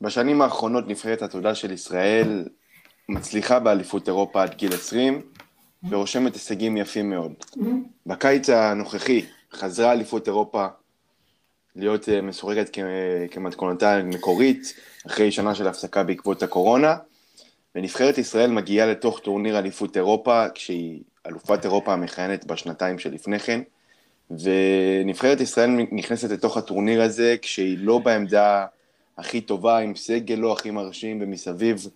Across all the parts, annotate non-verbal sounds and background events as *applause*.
בשנים האחרונות נבחרת התעודה של ישראל מצליחה באליפות אירופה עד גיל 20 ורושמת הישגים יפים מאוד. בקיץ הנוכחי חזרה אליפות אירופה להיות אה, מסורגת כמתכונתה המקורית, אחרי שנה של הפסקה בעקבות הקורונה, ונבחרת ישראל מגיעה לתוך טורניר אליפות אירופה, כשהיא אלופת אירופה המכהנת בשנתיים שלפני כן, ונבחרת ישראל נכנסת לתוך הטורניר הזה כשהיא לא בעמדה הכי טובה, עם סגל לא הכי מרשים, ומסביב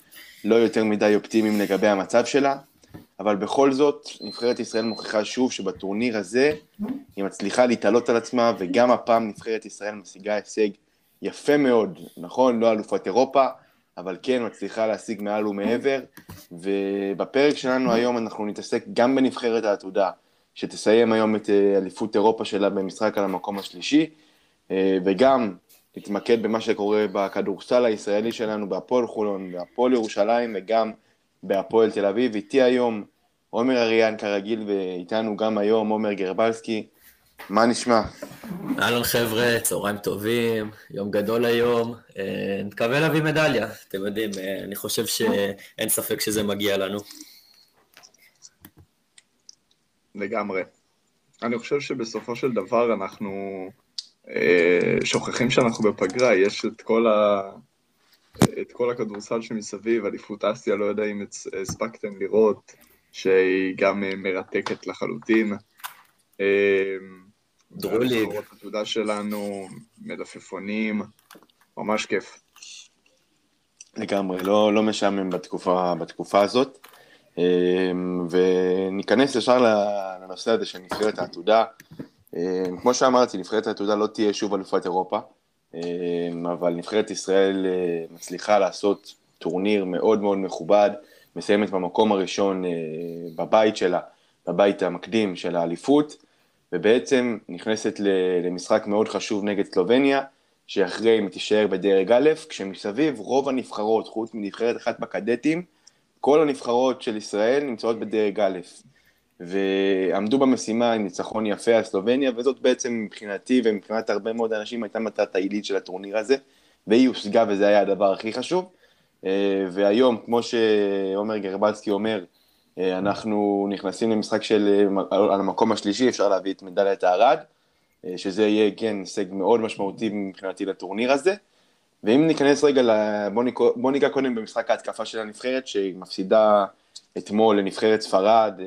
לא יותר מדי אופטימיים לגבי המצב שלה, אבל בכל זאת, נבחרת ישראל מוכיחה שוב שבטורניר הזה היא מצליחה להתעלות על עצמה, וגם הפעם נבחרת ישראל משיגה הישג יפה מאוד, נכון? לא אלופת אירופה, אבל כן מצליחה להשיג מעל ומעבר, ובפרק שלנו היום אנחנו נתעסק גם בנבחרת העתודה, שתסיים היום את אה, אליפות אירופה שלה במשחק על המקום השלישי, אה, וגם נתמקד במה שקורה בכדורסל הישראלי שלנו, בהפועל חולון, בהפועל ירושלים וגם בהפועל תל אביב. איתי היום עומר אריאן כרגיל, ואיתנו גם היום עומר גרבלסקי. מה נשמע? אהלן חבר'ה, צהריים טובים, יום גדול היום. אה, נקווה להביא מדליה, אתם יודעים, אה, אני חושב שאין ספק שזה מגיע לנו. לגמרי. אני חושב שבסופו של דבר אנחנו שוכחים שאנחנו בפגרה, יש את כל, ה... את כל הכדורסל שמסביב, אליפות אסיה, לא יודע אם הספקתם לראות, שהיא גם מרתקת לחלוטין. דרוליג. התעודה שלנו, מלפפונים, ממש כיף. לגמרי, לא, לא משעמם בתקופה, בתקופה הזאת. וניכנס ישר לנושא הזה של נבחרת העתודה. כמו שאמרתי, נבחרת העתודה לא תהיה שוב אלופת אירופה, אבל נבחרת ישראל מצליחה לעשות טורניר מאוד מאוד מכובד, מסיימת במקום הראשון בבית שלה, בבית המקדים של האליפות. ובעצם נכנסת למשחק מאוד חשוב נגד סלובניה, שאחרי אם תישאר בדרג א', כשמסביב רוב הנבחרות, חוץ מנבחרת אחת בקדטים, כל הנבחרות של ישראל נמצאות בדרג א', ועמדו במשימה עם ניצחון יפה על סלובניה, וזאת בעצם מבחינתי ומבחינת הרבה מאוד אנשים הייתה מטרת העילית של הטורניר הזה, והיא הושגה וזה היה הדבר הכי חשוב. אה, והיום, כמו שעומר גרבלסקי אומר, אה, אנחנו נכנסים למשחק של, אה, על המקום השלישי, אפשר להביא את מדליית הארד, שזה יהיה, כן, הישג מאוד משמעותי מבחינתי לטורניר הזה. ואם ניכנס רגע, ניק... בוא ניגע קודם במשחק ההתקפה של הנבחרת, שהיא מפסידה אתמול לנבחרת ספרד,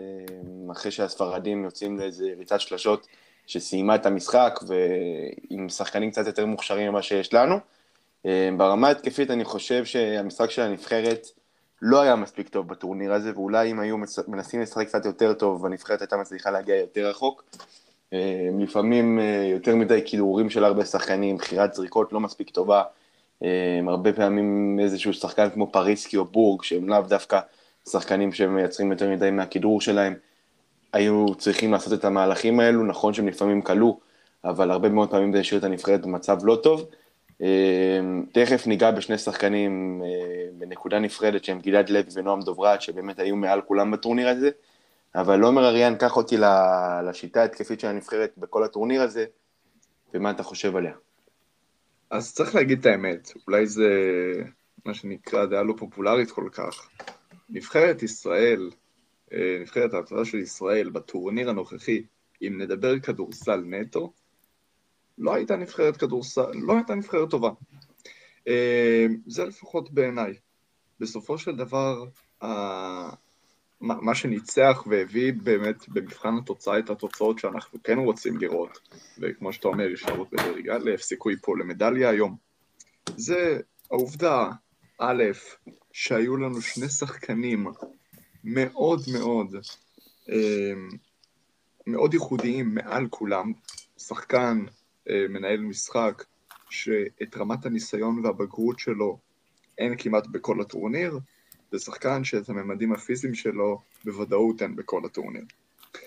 אחרי שהספרדים יוצאים לאיזה ריצת שלשות שסיימה את המשחק, ועם שחקנים קצת יותר מוכשרים ממה שיש לנו. ברמה התקפית אני חושב שהמשחק של הנבחרת, לא היה מספיק טוב בטורניר הזה, ואולי אם היו מנסים לשחק קצת יותר טוב, הנבחרת הייתה מצליחה להגיע יותר רחוק. אה, לפעמים אה, יותר מדי כידורים של הרבה שחקנים, בחירת זריקות לא מספיק טובה, אה, הרבה פעמים איזשהו שחקן כמו פריסקי או בורג, שהם לאו דווקא שחקנים שמייצרים יותר מדי מהכידור שלהם, היו צריכים לעשות את המהלכים האלו, נכון שהם לפעמים כלו, אבל הרבה מאוד פעמים זה השאיר את הנבחרת במצב לא טוב. אמ, תכף ניגע בשני שחקנים אה, בנקודה נפרדת שהם גלעד לוי ונועם דוברת, שבאמת היו מעל כולם בטורניר הזה, אבל עומר אריאן, קח אותי לשיטה ההתקפית של הנבחרת בכל הטורניר הזה, ומה אתה חושב עליה? אז צריך להגיד את האמת, אולי זה מה שנקרא דעה לא פופולרית כל כך. נבחרת ישראל, אה, נבחרת ההצעה של ישראל בטורניר הנוכחי, אם נדבר כדורסל נטו, לא הייתה נבחרת כדורסל, לא הייתה נבחרת טובה. אה, זה לפחות בעיניי. בסופו של דבר, מה שניצח והביא באמת במבחן התוצאה את התוצאות שאנחנו כן רוצים לראות, וכמו שאתה אומר, ישארות בדרג א', סיכוי פה למדליה היום, זה העובדה, א', שהיו לנו שני שחקנים מאוד מאוד אה, מאוד ייחודיים מעל כולם, שחקן אה, מנהל משחק שאת רמת הניסיון והבגרות שלו אין כמעט בכל הטורניר, ושחקן שאת הממדים הפיזיים שלו בוודאות אין בכל הטורניר.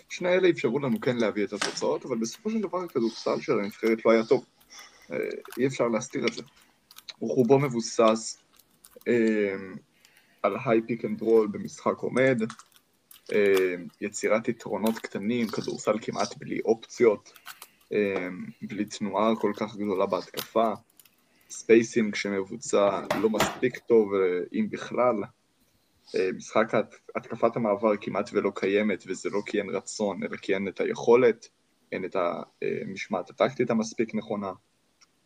שני אלה אפשרו לנו כן להביא את התוצאות, אבל בסופו של דבר הכדורסל של הנבחרת לא היה טוב. אה, אי אפשר להסתיר את זה. רובו מבוסס על high pick and roll במשחק עומד, אה, יצירת יתרונות קטנים, כדורסל כמעט בלי אופציות, אמ, בלי תנועה כל כך גדולה בהתקפה, spacing שמבוצע לא מספיק טוב, אם בכלל. משחק התקפת המעבר כמעט ולא קיימת, וזה לא כי אין רצון, אלא כי אין את היכולת, אין את המשמעת הטקטית המספיק נכונה.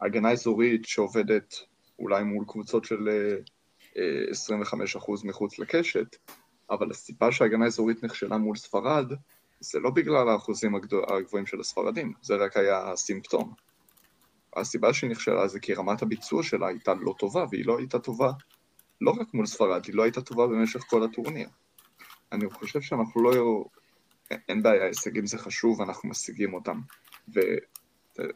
הגנה אזורית שעובדת אולי מול קבוצות של 25% מחוץ לקשת, אבל הסיבה שההגנה האזורית נכשלה מול ספרד, זה לא בגלל האחוזים הגבוהים של הספרדים, זה רק היה סימפטום. הסיבה שהיא נכשלה זה כי רמת הביצוע שלה הייתה לא טובה, והיא לא הייתה טובה לא רק מול ספרד, היא לא הייתה טובה במשך כל הטורניר. אני חושב שאנחנו לא... אין בעיה, הישגים זה חשוב, אנחנו משיגים אותם. ו...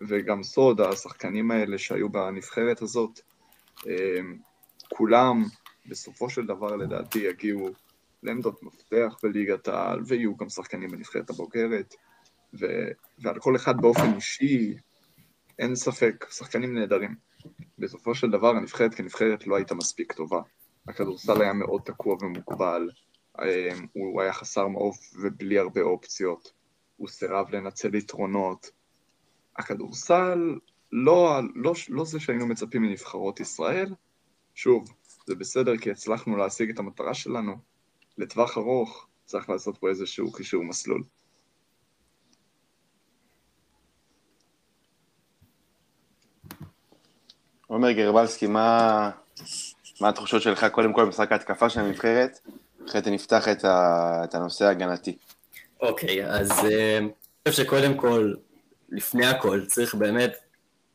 וגם סוד, השחקנים האלה שהיו בנבחרת הזאת, כולם בסופו של דבר לדעתי יגיעו לעמדות מפתח בליגת העל, ויהיו גם שחקנים בנבחרת הבוגרת, ו... ועל כל אחד באופן אישי, אין ספק, שחקנים נהדרים. בסופו של דבר הנבחרת כנבחרת לא הייתה מספיק טובה. הכדורסל היה מאוד תקוע ומוגבל, אמ, הוא היה חסר מעוף ובלי הרבה אופציות, הוא סירב לנצל יתרונות. הכדורסל לא, לא, לא זה שהיינו מצפים מנבחרות ישראל, שוב, זה בסדר כי הצלחנו להשיג את המטרה שלנו, לטווח ארוך צריך לעשות פה איזשהו חישור מסלול. עומר גרבלסקי, מה, מה התחושות שלך קודם כל במשחק ההתקפה של הנבחרת? אחרי זה נפתח את, ה, את הנושא ההגנתי. אוקיי, okay, אז אה, אני חושב שקודם כל, לפני הכל, צריך באמת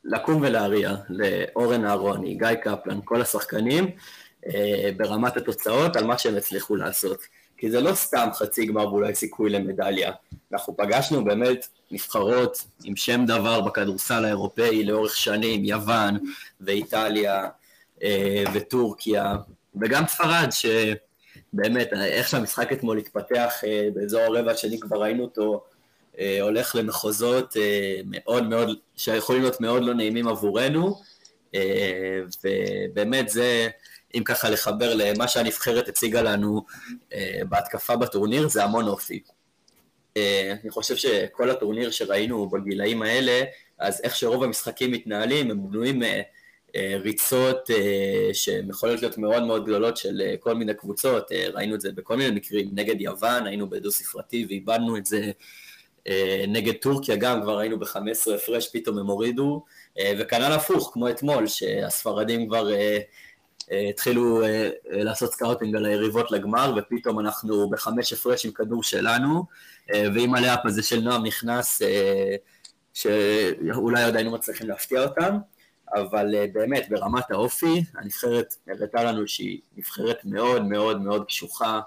לקום ולהריע לאורן אהרוני, גיא קפלן, כל השחקנים, אה, ברמת התוצאות על מה שהם הצליחו לעשות. כי זה לא סתם חצי גמר ואולי סיכוי למדליה. אנחנו פגשנו באמת נבחרות עם שם דבר בכדורסל האירופאי לאורך שנים, יוון ואיטליה אה, וטורקיה, וגם ספרד, שבאמת, איך שהמשחק אתמול התפתח אה, באזור הרבע השני, כבר ראינו אותו הולך למחוזות מאוד מאוד, שיכולים להיות מאוד לא נעימים עבורנו, ובאמת זה... אם ככה לחבר למה שהנבחרת הציגה לנו אה, בהתקפה בטורניר, זה המון אופי. אה, אני חושב שכל הטורניר שראינו בגילאים האלה, אז איך שרוב המשחקים מתנהלים, הם בנויים מריצות אה, אה, שהן יכולות להיות מאוד מאוד גדולות של אה, כל מיני קבוצות, אה, ראינו את זה בכל מיני מקרים, נגד יוון, היינו בדו ספרתי ואיבדנו את זה. אה, נגד טורקיה גם, כבר היינו ב-15 הפרש, פתאום הם הורידו, אה, וכנ"ל הפוך, כמו אתמול, שהספרדים כבר אה, אה, התחילו אה, אה, לעשות scouting על היריבות לגמר, ופתאום אנחנו בחמש הפרש עם כדור שלנו, ואם הלאפ הזה של נועם נכנס, שאולי עוד היינו מצליחים להפתיע אותם, אבל באמת, ברמת האופי, הנבחרת הראתה לנו שהיא נבחרת מאוד מאוד מאוד קשוחה,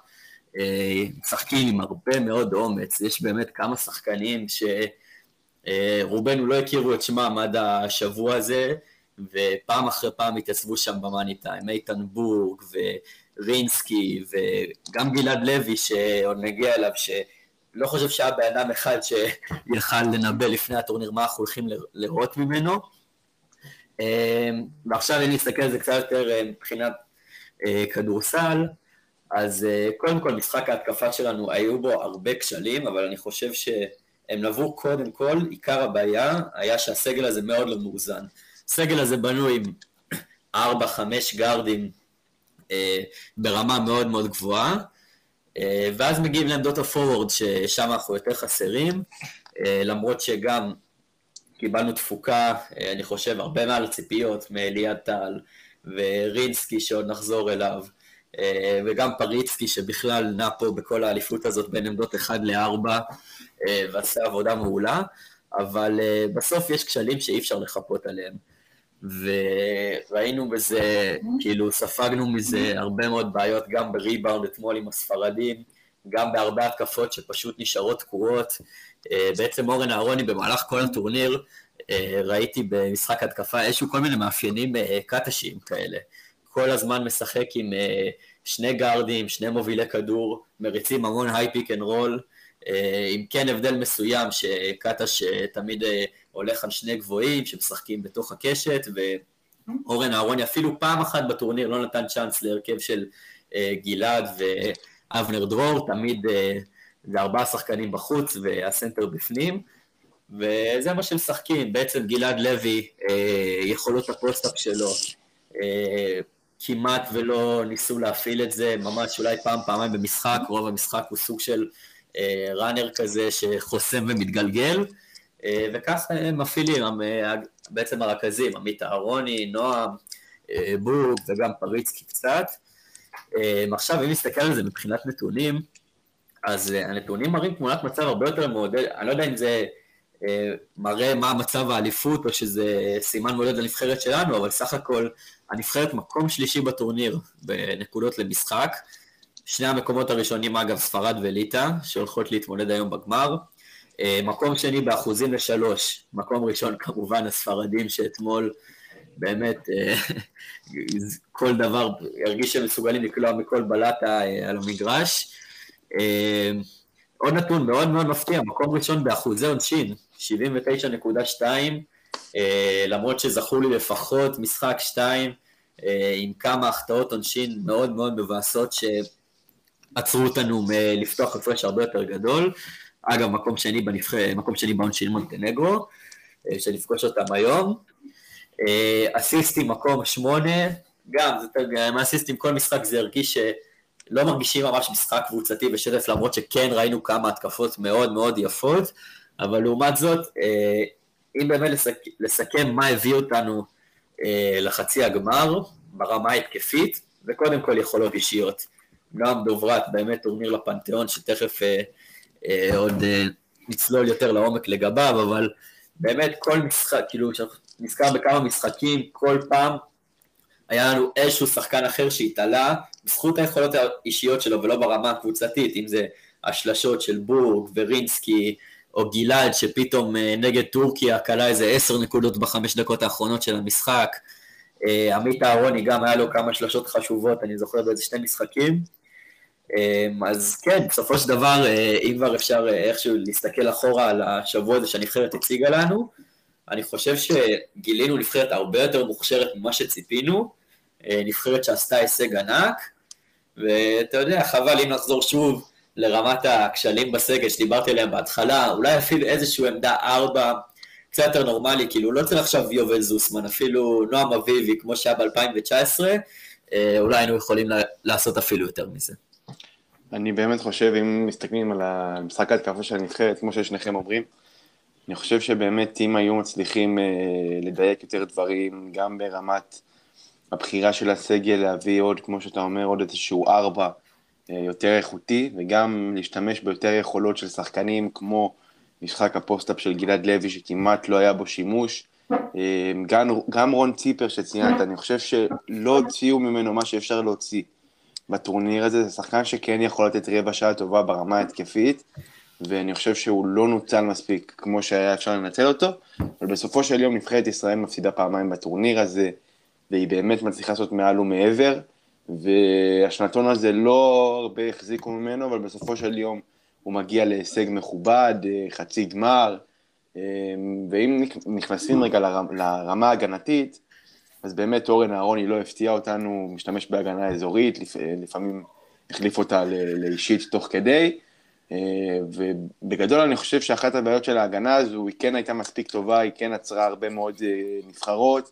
משחקים עם הרבה מאוד אומץ, יש באמת כמה שחקנים שרובנו לא הכירו את שמם עד השבוע הזה, ופעם אחרי פעם התייצבו שם במאני טיים, איתן בורג ורינסקי וגם גלעד לוי שעוד נגיע אליו, שלא חושב שהיה בן אדם אחד שיכל לנבא לפני הטורניר מה אנחנו הולכים לראות ממנו. אמ, ועכשיו אם נסתכל על זה קצת יותר אה, מבחינת אה, כדורסל, אז אה, קודם כל משחק ההתקפה שלנו היו בו הרבה כשלים, אבל אני חושב שהם נבעו קודם כל, עיקר הבעיה היה שהסגל הזה מאוד לא מאוזן. הסגל הזה בנוי עם 4-5 גארדים אה, ברמה מאוד מאוד גבוהה, אה, ואז מגיעים לעמדות הפורוורד ששם אנחנו יותר חסרים, אה, למרות שגם קיבלנו תפוקה, אה, אני חושב, הרבה מעל הציפיות מאליעד טל ורינסקי שעוד נחזור אליו, וגם פריצקי שבכלל נע פה בכל האליפות הזאת בין עמדות 1 ל-4 אה, ועשה עבודה מעולה, אבל אה, בסוף יש כשלים שאי אפשר לחפות עליהם. וראינו בזה, כאילו ספגנו מזה הרבה מאוד בעיות, גם בריבאונד אתמול עם הספרדים, גם בהרבה התקפות שפשוט נשארות תקועות. אה, בעצם אורן אהרוני במהלך כל הטורניר, אה, ראיתי במשחק התקפה איזשהו כל מיני מאפיינים אה, קטשיים כאלה. כל הזמן משחק עם שני גארדים, שני מובילי כדור, מריצים המון high pick and roll, עם כן הבדל מסוים שקטש תמיד הולך על שני גבוהים שמשחקים בתוך הקשת, ואורן אהרוני אפילו פעם אחת בטורניר לא נתן צ'אנס להרכב של אה, גלעד ואבנר דרור, תמיד אה, זה ארבעה שחקנים בחוץ והסנטר בפנים. וזה מה שמשחקים, בעצם גלעד לוי, אה, יכולות ה post-up שלו, אה, כמעט ולא ניסו להפעיל את זה, ממש אולי פעם, פעמיים במשחק, רוב המשחק הוא סוג של אה, ראנר כזה שחוסם ומתגלגל, אה, וככה הם מפעילים, אה, בעצם הרכזים, עמית אהרוני, נועם, אה, בורג וגם פריצקי קצת. אה, עכשיו, אם נסתכל על זה מבחינת נתונים, אז אה, הנתונים מראים תמונת מצב הרבה יותר מעודדת, אני לא יודע אם זה אה, מראה מה מצב האליפות או שזה סימן מעודד לנבחרת שלנו, אבל סך הכל הנבחרת מקום שלישי בטורניר בנקודות למשחק. שני המקומות הראשונים, אגב, ספרד וליטא, שהולכות להתמודד היום בגמר. אה, מקום שני באחוזים לשלוש, מקום ראשון כמובן הספרדים שאתמול באמת *laughs* כל דבר, הרגיש שהם מסוגלים לקלוע מכל בלטה על המגרש. עוד נתון מאוד מאוד מפתיע, מקום ראשון באחוזי עונשין, 79.2, אה, למרות שזכו לי לפחות משחק שתיים, אה, עם כמה החטאות עונשין מאוד מאוד מבאסות שעצרו אותנו מלפתוח הפרש הרבה יותר גדול. אגב, מקום שני, בנבח... מקום שני בעונשין מונטנגרו, אה, שנפגוש אותם היום. אסיסטים מקום שמונה, גם, זה, אסיסטים כל משחק זה הרגיש שלא מרגישים ממש משחק קבוצתי בשטף, למרות שכן ראינו כמה התקפות מאוד מאוד יפות. אבל לעומת זאת, אה, אם באמת לסכ... לסכם מה הביא אותנו אה, לחצי הגמר ברמה ההתקפית, זה קודם כל יכולות אישיות. גם דוברת, באמת טורניר לפנתיאון, שתכף אה, עוד נצלול יותר לעומק לגביו, אבל באמת כל משחק, כאילו, נזכר בכמה משחקים, כל פעם היה לנו איזשהו שחקן אחר שהתעלה בזכות היכולות האישיות שלו ולא ברמה הקבוצתית, אם זה השלשות של בורג ורינסקי, או גלעד שפתאום אה, נגד טורקיה כלה איזה עשר נקודות בחמש דקות האחרונות של המשחק. אה, עמית אהרוני גם היה לו כמה שלשות חשובות, אני זוכר באיזה שני משחקים. אה, אז כן, בסופו של דבר, אם כבר אפשר איכשהו להסתכל אחורה על השבוע הזה שהנבחרת הציגה לנו, אני חושב שגילינו נבחרת הרבה יותר מוכשרת ממה שציפינו, נבחרת שעשתה הישג ענק, ואתה יודע, חבל אם נחזור שוב לרמת הכשלים בסגל שדיברתי עליהם בהתחלה, אולי אפילו איזושהי עמדה ארבע, קצת יותר נורמלי, כאילו לא צריך עכשיו יובל זוסמן, אפילו נועם אביבי, כמו שהיה ב-2019, אה, אולי היינו יכולים לעשות אפילו יותר מזה. אני באמת חושב, אם מסתכלים על המשחק ההתקפה של הנבחרת, כמו ששניכם אומרים, אני חושב שבאמת אם היו מצליחים אה, לדייק יותר דברים, גם ברמת הבחירה של הסגל להביא עוד, כמו שאתה אומר, עוד איזשהו ארבע, יותר איכותי, וגם להשתמש ביותר יכולות של שחקנים כמו משחק הפוסט-אפ של גלעד לוי, שכמעט לא היה בו שימוש. אה, גם, גם רון ציפר שציינת, אני חושב שלא הוציאו ממנו מה שאפשר להוציא בטורניר הזה, זה שחקן שכן יכול לתת רבע שעה טובה ברמה ההתקפית, ואני חושב שהוא לא נוצל מספיק כמו שהיה אפשר לנצל אותו, אבל בסופו של יום נבחרת ישראל מפסידה פעמיים בטורניר הזה, והיא באמת מצליחה לעשות מעל ומעבר. והשנתון הזה לא הרבה החזיקו ממנו, אבל בסופו של יום הוא מגיע להישג מכובד, אה, חצי גמר, אה, ואם נכנסים רגע לרמה ההגנתית, אז באמת אורן אהרוני לא הפתיע אותנו, משתמש בהגנה אזורית, לפעמים החליף אותה לאישית תוך כדי, אה, ובגדול אני חושב שאחת הבעיות של ההגנה הזו, היא כן הייתה מספיק טובה, היא כן עצרה הרבה מאוד נבחרות,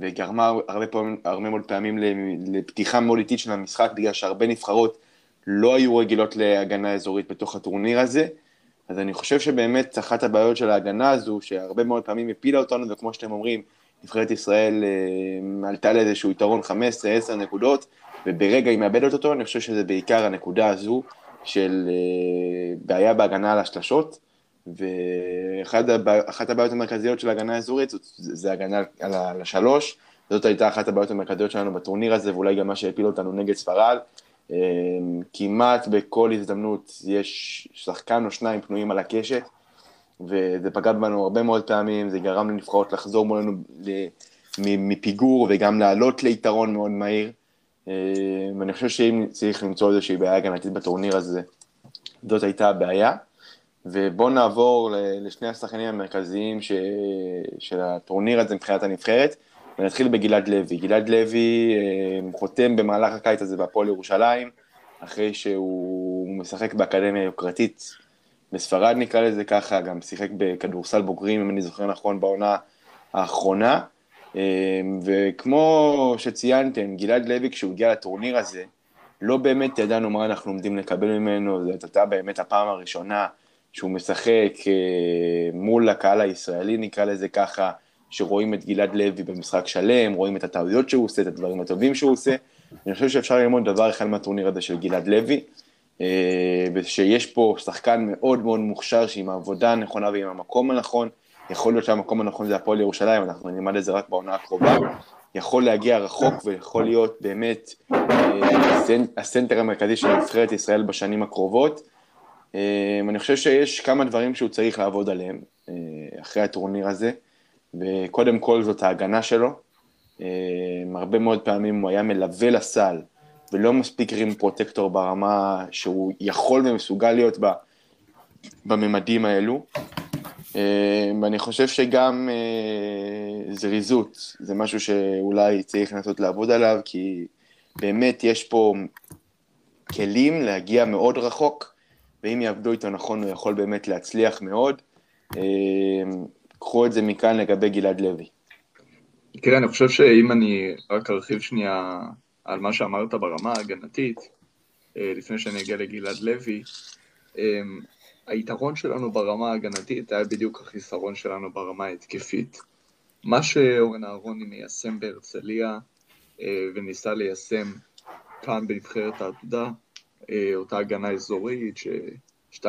וגרמה הרבה, פעמים, הרבה מאוד פעמים לפתיחה מאוד איטית של המשחק, בגלל שהרבה נבחרות לא היו רגילות להגנה אזורית בתוך הטורניר הזה. אז אני חושב שבאמת אחת הבעיות של ההגנה הזו, שהרבה מאוד פעמים הפילה אותנו, וכמו שאתם אומרים, נבחרת ישראל אה, עלתה לאיזשהו יתרון 15-10 נקודות, וברגע היא מאבדת אותו, אני חושב שזה בעיקר הנקודה הזו של אה, בעיה בהגנה על השלשות, ואחת הבעיות המרכזיות של ההגנה האזורית זה הגנה על השלוש, זאת הייתה אחת הבעיות המרכזיות שלנו בטורניר הזה, ואולי גם מה שהפיל אותנו נגד ספרד. אמ, כמעט בכל הזדמנות יש שחקן או שניים פנויים על הקשת, וזה פגע בנו הרבה מאוד פעמים, זה גרם לנבחרות לחזור מולנו מפיגור וגם לעלות ליתרון מאוד מהיר. ואני אמ, חושב שאם צריך למצוא איזושהי בעיה הגנתית בטורניר הזה, זאת הייתה הבעיה. ובואו נעבור לשני השחקנים המרכזיים ש... של הטורניר הזה מבחינת הנבחרת, ונתחיל בגלעד לוי. גלעד לוי אה, חותם במהלך הקיץ הזה בהפועל ירושלים, אחרי שהוא משחק באקדמיה יוקרתית בספרד נקרא לזה ככה, גם שיחק בכדורסל בוגרים, אם אני זוכר נכון, בעונה האחרונה. וכמו שציינתם, גלעד לוי, כשהוא הגיע לטורניר הזה, לא באמת ידענו מה אנחנו עומדים לקבל ממנו, זאת הייתה באמת הפעם הראשונה שהוא משחק מול הקהל הישראלי, נקרא לזה ככה, שרואים את גלעד לוי במשחק שלם, רואים את הטעויות שהוא עושה, את הדברים הטובים שהוא עושה. אני חושב שאפשר ללמוד דבר אחד מהטורניר הזה של גלעד לוי, אה, ושיש פה שחקן מאוד מאוד מוכשר, שעם העבודה הנכונה ועם המקום הנכון, יכול להיות שהמקום הנכון זה הפועל ירושלים, אנחנו נלמד את זה רק בעונה הקרובה, יכול להגיע רחוק ויכול להיות באמת אה, הסנטר המרכזי של נבחרת ישראל בשנים הקרובות. אה, אני חושב שיש כמה דברים שהוא צריך לעבוד עליהם אחרי הטורניר הזה. וקודם כל זאת ההגנה שלו. אה, הרבה מאוד פעמים הוא היה מלווה לסל, ולא מספיק רים פרוטקטור ברמה שהוא יכול ומסוגל להיות בה בממדים האלו. אה, ואני חושב שגם אה, זריזות, זה משהו שאולי צריך לנסות לעבוד עליו, כי באמת יש פה כלים להגיע מאוד רחוק, ואם יעבדו איתו נכון הוא יכול באמת להצליח מאוד. קחו את זה מכאן לגבי גלעד לוי. כן, אני חושב שאם אני רק ארחיב שנייה על מה שאמרת ברמה ההגנתית, אה, לפני שאני אגיע לגלעד לוי, אה, היתרון שלנו ברמה ההגנתית היה בדיוק החיסרון שלנו ברמה ההתקפית. מה שאורן אהרוני מיישם בהרצליה אה, וניסה ליישם כאן בנבחרת העתודה, אותה הגנה אזורית, ש-2-3,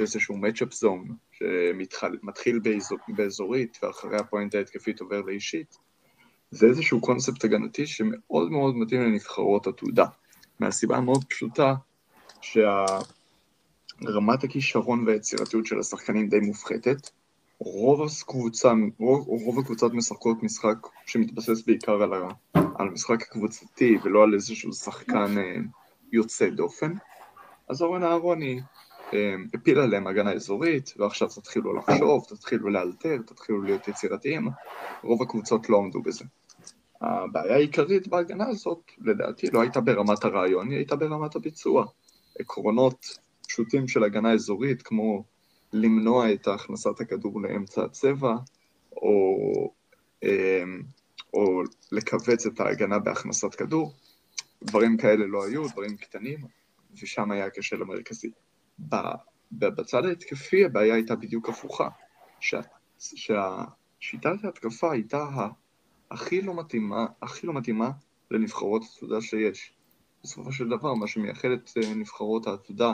איזשהו מצ'אפ זון, שמתחיל באזור, באזורית ואחרי הפואנטה ההתקפית עובר לאישית, זה איזשהו קונספט הגנתי שמאוד מאוד מתאים לנבחרות עתודה. מהסיבה המאוד פשוטה שרמת הכישרון והיצירתיות של השחקנים די מופחתת. רוב הקבוצה, רוב, רוב הקבוצות משחקות משחק שמתבסס בעיקר על, ה, על המשחק הקבוצתי ולא על איזשהו שחקן אה, יוצא דופן. אז אורן אהרוני אמ, הפיל עליהם הגנה אזורית, ועכשיו תתחילו לחשוב, תתחילו לאלתר, תתחילו להיות יצירתיים, רוב הקבוצות לא עמדו בזה. הבעיה העיקרית בהגנה הזאת, לדעתי, לא הייתה ברמת הרעיון, היא הייתה ברמת הביצוע. עקרונות פשוטים של הגנה אזורית, כמו למנוע את הכנסת הכדור לאמצע הצבע, או, אמ, או לכווץ את ההגנה בהכנסת כדור, דברים כאלה לא היו, דברים קטנים, ושם היה הכשל המרכזי. בצד ההתקפי הבעיה הייתה בדיוק הפוכה, שה, שהשיטת ההתקפה הייתה הכי לא מתאימה, הכי לא מתאימה לנבחרות העתודה שיש. בסופו של דבר, מה שמייחד את אה, נבחרות העתודה,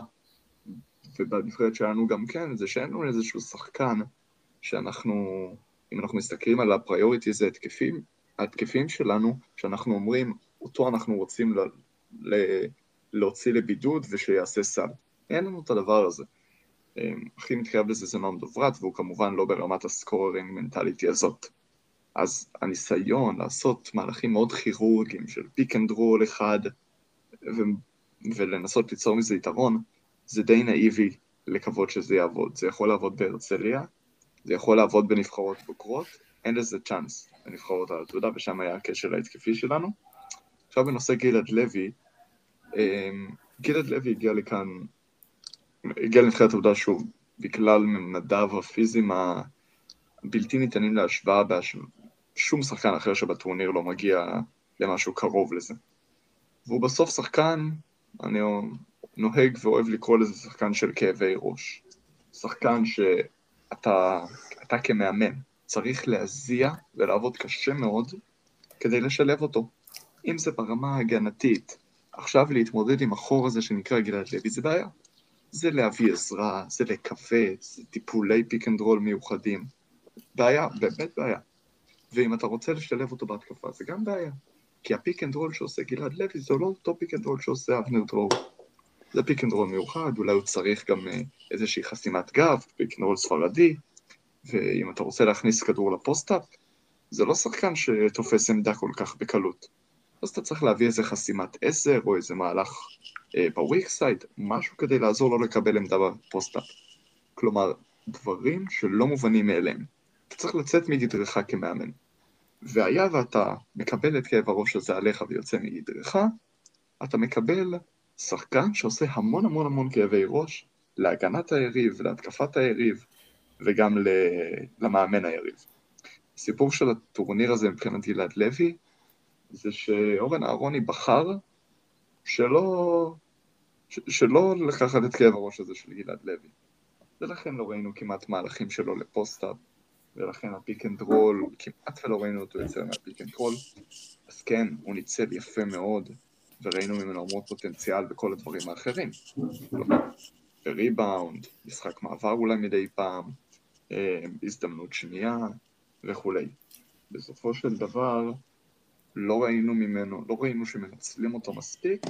ובנבחרת שלנו גם כן, זה שאין לנו איזשהו שחקן שאנחנו, אם אנחנו מסתכלים על ה priorities ההתקפים, ההתקפים שלנו, שאנחנו אומרים, אותו אנחנו רוצים ל, ל, להוציא לבידוד ושיעשה סל. אין לנו את הדבר הזה. אמ, הכי מתקרב לזה זה נועם דוברת, והוא כמובן לא ברמת ה scoring mentality הזאת. אז הניסיון לעשות מהלכים מאוד כירורגיים של pick and roll אחד, ו- ולנסות ליצור מזה יתרון, זה די נאיבי לקוות שזה יעבוד. זה יכול לעבוד בהרצליה, זה יכול לעבוד בנבחרות בוגרות, אין לזה צ'אנס בנבחרות העתודה, ושם היה הכשל ההתקפי שלנו. עכשיו בנושא גלעד לוי, אמ, גלעד לוי הגיע לכאן הגיע לנבחרת עובדה שוב, בגלל ממדיו הפיזיים הבלתי ניתנים להשוואה, שום שחקן אחר שבטורניר לא מגיע למשהו קרוב לזה. והוא בסוף שחקן, אני נוהג ואוהב לקרוא לזה שחקן של כאבי ראש. שחקן שאתה אתה כמאמן צריך להזיע ולעבוד קשה מאוד כדי לשלב אותו. אם זה ברמה ההגנתית, עכשיו להתמודד עם החור הזה שנקרא גלעד לוי זה בעיה. זה להביא עזרה, זה לכווץ, זה טיפולי pick and roll מיוחדים. בעיה, באמת בעיה. ואם אתה רוצה לשלב אותו בהתקפה, זה גם בעיה. כי ה pick and roll שעושה גלעד לוי זה לא אותו pick and roll שעושה אבנר דרור. זה pick and roll מיוחד, אולי הוא צריך גם אה, איזושהי חסימת גב, pick and roll ספרדי, ואם אתה רוצה להכניס כדור ל post-up, זה לא שחקן שתופס עמדה כל כך בקלות. אז אתה צריך להביא איזה חסימת עזר, או איזה מהלך אה, ב weak side, משהו כדי לעזור לו לקבל עמדה ב post-up. כלומר, דברים שלא מובנים מאליהם. אתה צריך לצאת מגדרך כמאמן. והיה ואתה מקבל את כאב הראש הזה עליך ויוצא מגדרך, אתה מקבל שחקן שעושה המון המון המון כאבי ראש, להגנת היריב, להתקפת היריב, וגם למאמן היריב. הסיפור של הטורניר הזה מבחינת גלעד לוי, זה שאורן אהרוני בחר שלא, שלא לקחת את כאב הראש הזה של גלעד לוי. ולכן לא ראינו כמעט מהלכים שלו ל post-up, ולכן ה pick and roll, כמעט ולא ראינו אותו יוצא מה pick and roll. אז כן, הוא ניצל יפה מאוד, וראינו ממנו המון פוטנציאל בכל הדברים האחרים. בריבאונד, משחק מעבר אולי מדי פעם, אה, הזדמנות שנייה וכולי. בסופו של דבר, לא ראינו ממנו, לא ראינו שמנצלים אותו מספיק,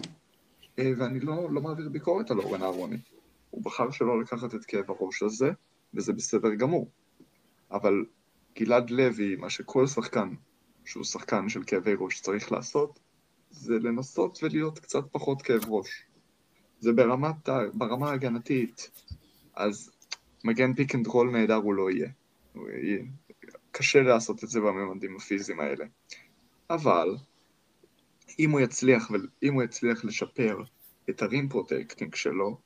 אה, ואני לא, לא מעביר ביקורת על אורן אהרוני. הוא בחר שלא לקחת את כאב הראש הזה, וזה בסדר גמור. אבל גלעד לוי, מה שכל שחקן שהוא שחקן של כאבי ראש צריך לעשות, זה לנסות ולהיות קצת פחות כאב ראש. זה ברמת, ברמה ההגנתית, אז מגן pick and roll נהדר הוא לא יהיה. הוא יהיה. קשה לעשות את זה בממדים הפיזיים האלה. אבל, אם הוא יצליח, אם הוא יצליח לשפר את ה rim protecting שלו,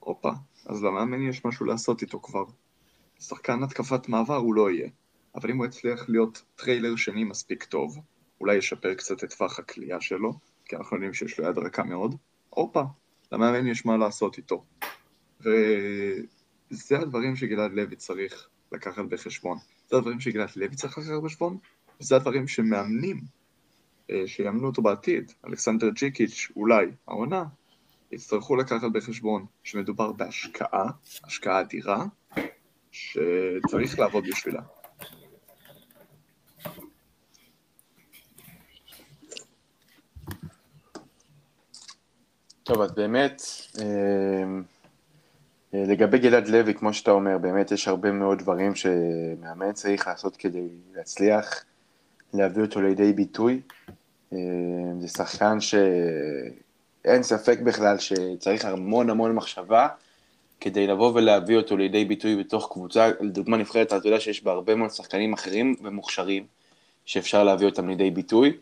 הופה, אז למאמן יש משהו לעשות איתו כבר. שחקן התקפת מעבר הוא לא יהיה, אבל אם הוא יצליח להיות trailer שני מספיק טוב, אולי ישפר קצת את טווח הקליעה שלו, כי אנחנו יודעים שיש לו יד רכה מאוד, הופה, למאמן יש מה לעשות איתו. וזה הדברים שגלעד לוי צריך לקחת בחשבון. זה הדברים שגלעד לוי צריך לקחת בחשבון, וזה הדברים שמאמנים, שיאמנו אותו בעתיד, אלכסנדר ג'יקיץ', אולי, העונה, יצטרכו לקחת בחשבון שמדובר בהשקעה, השקעה אדירה, שצריך לעבוד בשבילה. טוב, אז באמת, אמ, אה, לגבי גלעד לוי, כמו שאתה אומר, באמת יש הרבה מאוד דברים שמאמן צריך לעשות כדי להצליח להביא אותו לידי ביטוי. אמ, זה שחקן שאין ספק בכלל שצריך המון המון מחשבה כדי לבוא ולהביא אותו לידי ביטוי בתוך קבוצה, לדוגמה נבחרת, אתה יודע שיש בה הרבה מאוד שחקנים אחרים ומוכשרים שאפשר להביא אותם לידי ביטוי.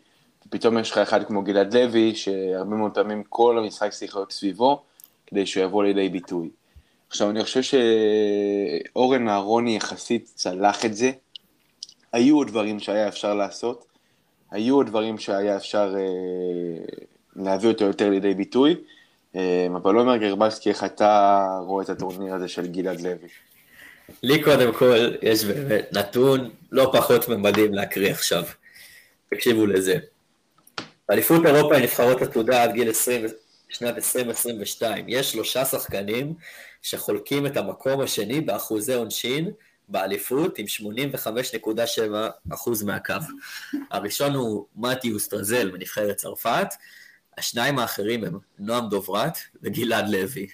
ופתאום יש לך אחד כמו גלעד לוי, שהרבה מאוד פעמים כל המשחק צריך להיות סביבו, כדי שהוא יבוא לידי ביטוי. עכשיו, אני חושב שאורן אהרוני יחסית צלח את זה. היו עוד דברים שהיה אפשר לעשות, היו עוד דברים שהיה אפשר אה, להביא אותו יותר לידי ביטוי, אה, אבל לא אומר גרבסקי, איך אתה רואה את הטורניר הזה של גלעד לוי? לי קודם כל יש באמת נתון לא פחות ממדהים להקריא עכשיו. תקשיבו לזה. באליפות אירופה היא נבחרות עתודה עד גיל 20, שנת 2022. יש שלושה שחקנים שחולקים את המקום השני באחוזי עונשין באליפות עם 85.7% מהקו. הראשון הוא מתיוס סטרזל מנבחרת צרפת, השניים האחרים הם נועם דוברת וגלעד לוי.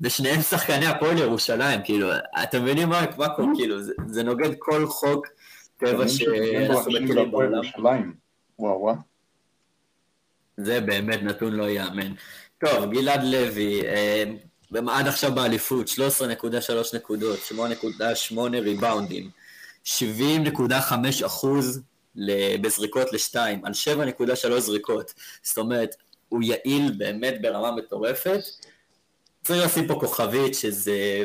ושניהם שחקני הפועל ירושלים, כאילו, אתם מבינים מה, קורה, כאילו, זה, זה נוגד כל חוק טבע שאנחנו מכירים בעולם. וואו וואו. זה באמת נתון לא ייאמן. טוב, גלעד לוי, אה, עד עכשיו באליפות, 13.3 נקודות, 8.8 ריבאונדים, 70.5 אחוז בזריקות לשתיים, על 7.3 זריקות. זאת אומרת, הוא יעיל באמת ברמה מטורפת. צריך לשים פה כוכבית שזה,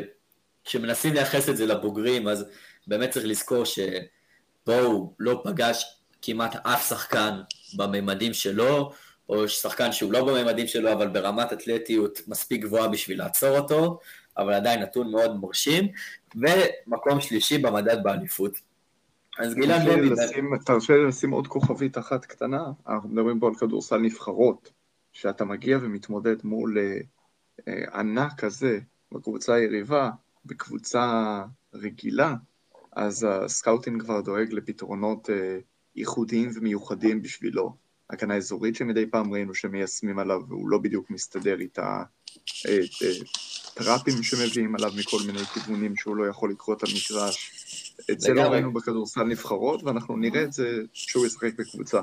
כשמנסים לייחס את זה לבוגרים, אז באמת צריך לזכור שבואו לא פגש כמעט אף שחקן בממדים שלו, או שחקן שהוא לא בממדים שלו, אבל ברמת אתלטיות מספיק גבוהה בשביל לעצור אותו, אבל עדיין נתון מאוד מרשים, ומקום שלישי במדד באליפות. אז גלעד לוי... תרשה לי לשים עוד כוכבית אחת קטנה, אנחנו מדברים פה על כדורסל נבחרות, שאתה מגיע ומתמודד מול אה, אה, ענק כזה בקבוצה היריבה, בקבוצה רגילה, אז ה scouting כבר דואג לפתרונות אה, ייחודיים ומיוחדים בשבילו. הגנה אזורית שמדי פעם ראינו שמיישמים עליו והוא לא בדיוק מסתדר איתה, טראפים שמביאים עליו מכל מיני כיוונים שהוא לא יכול לקרוא את המגרש. את זה לא ראינו בכדורסל נבחרות, ואנחנו נראה את זה כשהוא ישחק בקבוצה.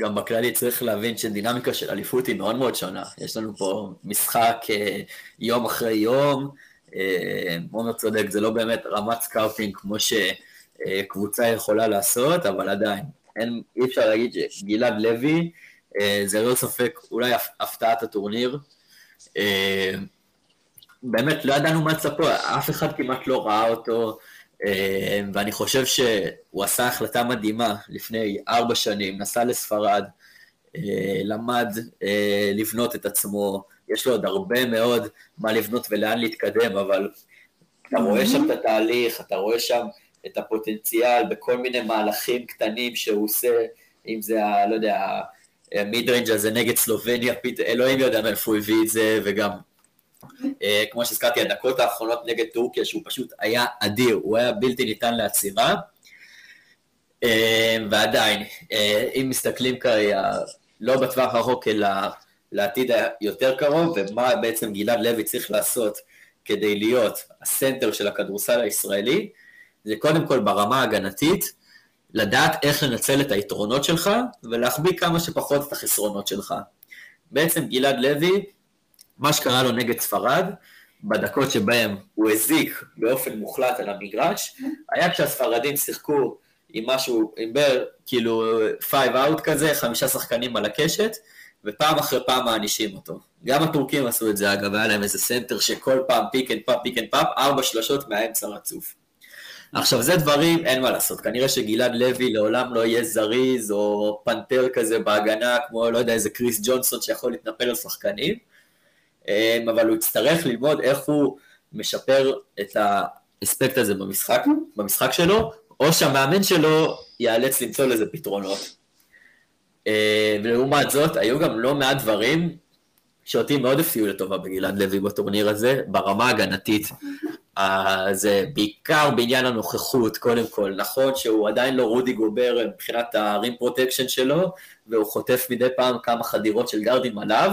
גם בכללי צריך להבין שדינמיקה של אליפות היא מאוד מאוד שונה. יש לנו פה משחק אה, יום אחרי יום, אה, עומר צודק, זה לא באמת רמת scouting כמו שקבוצה יכולה לעשות, אבל עדיין, אין, אי אפשר להגיד שגלעד לוי, אה, זה ללא ספק אולי הפתעת הטורניר. באמת לא ידענו מה לצפות, אף אחד כמעט לא ראה אותו, אה, ואני חושב שהוא עשה החלטה מדהימה לפני ארבע שנים, נסע לספרד, אה, למד אה, לבנות את עצמו, יש לו עוד הרבה מאוד מה לבנות ולאן להתקדם, אבל אתה רואה שם את התהליך, אתה רואה שם את הפוטנציאל בכל מיני מהלכים קטנים שהוא עושה, אם זה, ה, לא יודע, ה mid range הזה נגד סלובניה, אלוהים יודע מאיפה הוא הביא את זה, וגם אה, כמו שהזכרתי, הדקות האחרונות נגד טורקיה, שהוא פשוט היה אדיר, הוא היה בלתי ניתן לעצירה. אה, ועדיין, אה, אם מסתכלים כרגע, לא בטווח הרחוק, אלא לעתיד היותר קרוב, ומה בעצם גלעד לוי צריך לעשות כדי להיות הסנטר של הכדורסל הישראלי, זה קודם כל ברמה ההגנתית, לדעת איך לנצל את היתרונות שלך, ולהחביא כמה שפחות את החסרונות שלך. בעצם גלעד לוי, מה שקרה לו נגד ספרד, בדקות שבהם הוא הזיק באופן מוחלט על המגרש, היה כשהספרדים שיחקו עם משהו, עם בר, כאילו five out כזה, חמישה שחקנים על הקשת, ופעם אחרי פעם מענישים אותו. גם הטורקים עשו את זה אגב, היה להם איזה סנטר שכל פעם pick and pop, pick and pop, ארבע שלשות מהאמצע רצוף. עכשיו זה דברים, אין מה לעשות, כנראה שגלעד לוי לעולם לא יהיה זריז או פנתר כזה בהגנה, כמו לא יודע איזה קריס ג'ונסון שיכול להתנפל על שחקנים, אמ, אבל הוא יצטרך ללמוד איך הוא משפר את האספקט הזה במשחק, במשחק שלו, או שהמאמן שלו ייאלץ למצוא לזה פתרונות. אמ, ולעומת זאת, היו גם לא מעט דברים שאותי מאוד הפתיעו לטובה בגלעד לוי בטורניר הזה, ברמה הגנתית. זה בעיקר בעניין הנוכחות, קודם כל. נכון שהוא עדיין לא רודי גובר מבחינת ה rim protection שלו, והוא חוטף מדי פעם כמה חדירות של גארדים עליו,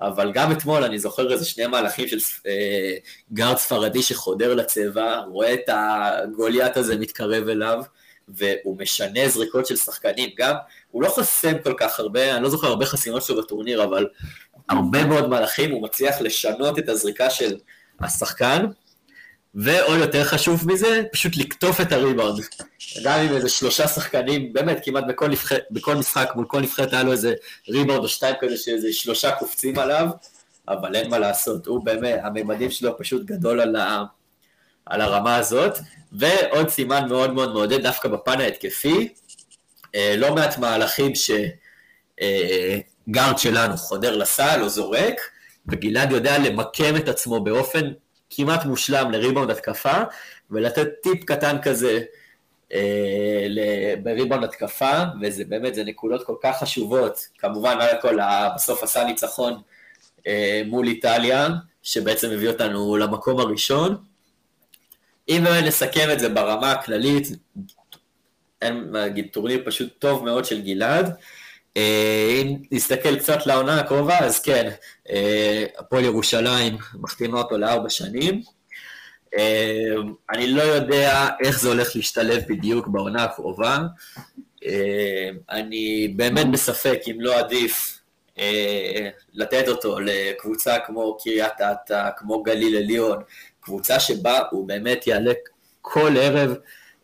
אבל גם אתמול אני זוכר איזה שני מהלכים של אה, גארד ספרדי שחודר לצבע, רואה את הגוליית הזה מתקרב אליו, והוא משנה זריקות של שחקנים, גם, הוא לא חוסם כל כך הרבה, אני לא זוכר הרבה חסימות שלו בטורניר, אבל הרבה מאוד מהלכים הוא מצליח לשנות את הזריקה של השחקן, ועוד יותר חשוב מזה, פשוט לקטוף את הריבאונד. גם עם איזה שלושה שחקנים, באמת, כמעט בכל, נבח... בכל משחק, מול כל נבחרת היה לו איזה ריבאונד או שתיים כזה, שאיזה שלושה קופצים עליו, אבל אין מה לעשות, הוא באמת, הממדים שלו פשוט גדול על, ה... על הרמה הזאת. ועוד סימן מאוד מאוד מעודד, דווקא בפן ההתקפי, אה, לא מעט מהלכים שגארד אה, שלנו חודר לסל או זורק, וגלעד יודע למקם את עצמו באופן כמעט מושלם לריבאונד התקפה, ולתת טיפ קטן כזה אה, בריבאונד התקפה, וזה באמת, זה נקודות כל כך חשובות. כמובן, על הכל, בסוף עשה ניצחון אה, מול איטליה, שבעצם הביא אותנו למקום הראשון. אם באמת נסכם את זה ברמה הכללית, אין מה להגיד, טורניר פשוט טוב מאוד של גלעד. אה, אם נסתכל קצת לעונה הקרובה, אז כן, אה, הפועל ירושלים מחתימה אותו לארבע שנים. אה, אני לא יודע איך זה הולך להשתלב בדיוק בעונה הקרובה. אני באמת בספק אם לא עדיף לתת אותו לקבוצה כמו קריית אתא, כמו גליל עליון, קבוצה שבה הוא באמת יעלה כל ערב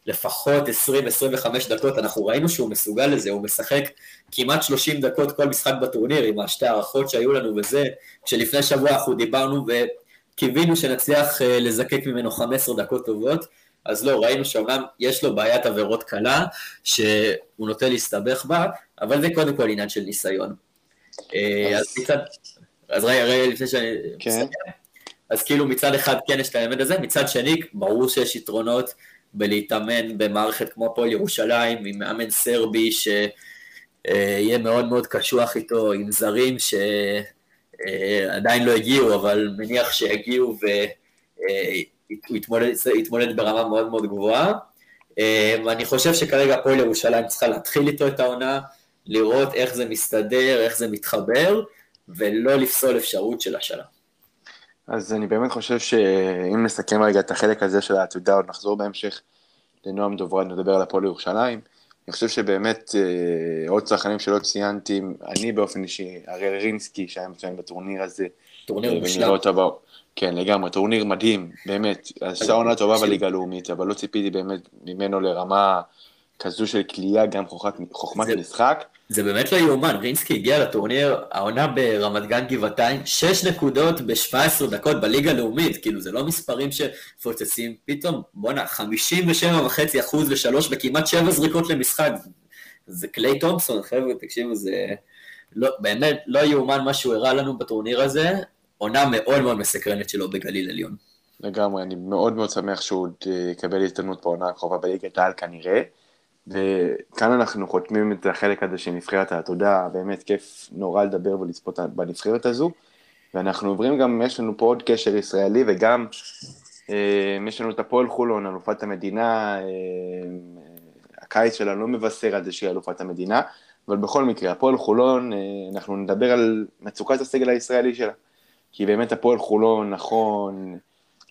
לפחות 20-25 דקות, אנחנו ראינו שהוא מסוגל לזה, הוא משחק כמעט 30 דקות כל משחק בטורניר עם השתי הערכות שהיו לנו וזה, כשלפני שבוע אנחנו דיברנו וקיווינו שנצליח אה, לזקק ממנו 15 דקות טובות, אז לא, ראינו שאומנם יש לו בעיית עבירות קלה, שהוא נוטה להסתבך בה, אבל זה קודם כל עניין של ניסיון. אה, אז, אז מצד... אז רגע, רגע, לפני שאני... כן. אז כאילו מצד אחד כן יש את האמת הזה, מצד שני, ברור שיש יתרונות בלהתאמן במערכת כמו הפועל ירושלים, עם מאמן סרבי שיהיה מאוד מאוד קשוח איתו, עם זרים שעדיין לא הגיעו, אבל מניח שיגיעו והוא יתמודד ברמה מאוד מאוד גבוהה. אני חושב שכרגע הפועל ירושלים צריכה להתחיל איתו את העונה, לראות איך זה מסתדר, איך זה מתחבר, ולא לפסול אפשרות של השלב. אז אני באמת חושב שאם נסכם רגע את החלק הזה של העתודה, עוד נחזור בהמשך לנועם דוברת, נדבר על הפועל ירושלים. אני חושב שבאמת אה, עוד שחקנים שלא ציינתי, אני באופן אישי, אריאל רינסקי שהיה מצוין בטורניר הזה. טורניר אה, מושלם. כן, לגמרי, טורניר מדהים, באמת. עשה עונה טובה בליגה הלאומית, אבל לא ציפיתי באמת ממנו לרמה כזו של קליעה, גם חוכמת משחק. זה באמת לא יאומן, רינסקי הגיע לטורניר, העונה ברמת גן גבעתיים, 6 נקודות ב-17 דקות בליגה הלאומית, כאילו זה לא מספרים שפוצצים, פתאום, בואנה, 57.5 אחוז לשלוש וכמעט 7 זריקות למשחק, זה קליי תומפסון, חבר'ה, תקשיבו, זה לא, באמת לא יאומן מה שהוא הראה לנו בטורניר הזה, עונה מאוד מאוד מסקרנת שלו בגליל עליון. לגמרי, אני מאוד מאוד שמח שהוא עוד אה, יקבל הזדמנות בעונה הקרובה בליגת העל כנראה. וכאן אנחנו חותמים את החלק הזה של נבחרת העתודה, באמת כיף נורא לדבר ולצפות בנבחרת הזו. ואנחנו עוברים גם, יש לנו פה עוד קשר ישראלי, וגם אה, יש לנו את הפועל חולון, אלופת המדינה, אה, הקיץ שלה לא מבשר על זה שהיא אלופת המדינה, אבל בכל מקרה, הפועל חולון, אה, אנחנו נדבר על מצוקת הסגל הישראלי שלה. כי באמת הפועל חולון, נכון,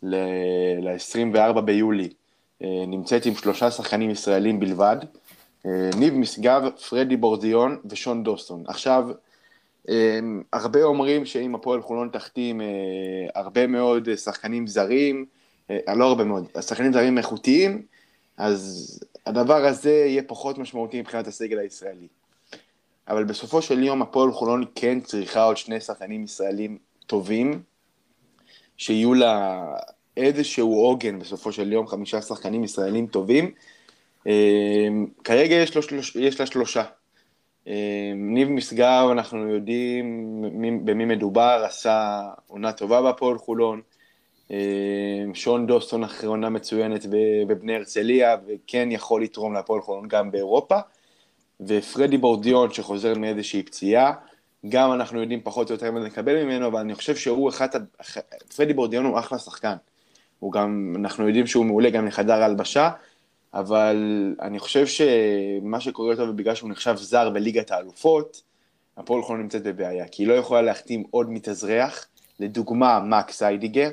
ל-24 ביולי, נמצאת עם שלושה שחקנים ישראלים בלבד, אה, ניב משגב, פרדי בורדיון ושון דוסון. עכשיו, אה, הרבה אומרים שאם הפועל חולון תחתים הרבה מאוד שחקנים זרים, לא הרבה מאוד, שחקנים זרים איכותיים, אז הדבר הזה יהיה פחות משמעותי מבחינת הסגל הישראלי. אבל בסופו של יום הפועל חולון כן צריכה עוד שני שחקנים ישראלים טובים, שיהיו לה איזשהו עוגן בסופו של יום, חמישה שחקנים ישראלים טובים. אמ, כרגע יש, לו, יש לה שלושה. אמ, ניב משגב, אנחנו יודעים במי מדובר, עשה עונה טובה בהפועל חולון. אמ, שון דוסון אחרי עונה מצוינת בבני הרצליה, וכן יכול לתרום להפועל חולון גם באירופה. ופרדי בורדיון שחוזר מאיזושהי פציעה. גם אנחנו יודעים פחות או יותר מה לקבל ממנו, אבל אני חושב שהוא אחד, פרדי בורדיון הוא אחלה שחקן. הוא גם, אנחנו יודעים שהוא מעולה גם לחדר ההלבשה, אבל אני חושב שמה שקורה יותר בגלל שהוא נחשב זר בליגת האלופות, הפועל חולון נמצאת בבעיה, כי היא לא יכולה להחתים עוד מתאזרח, לדוגמה מקס איידיגר,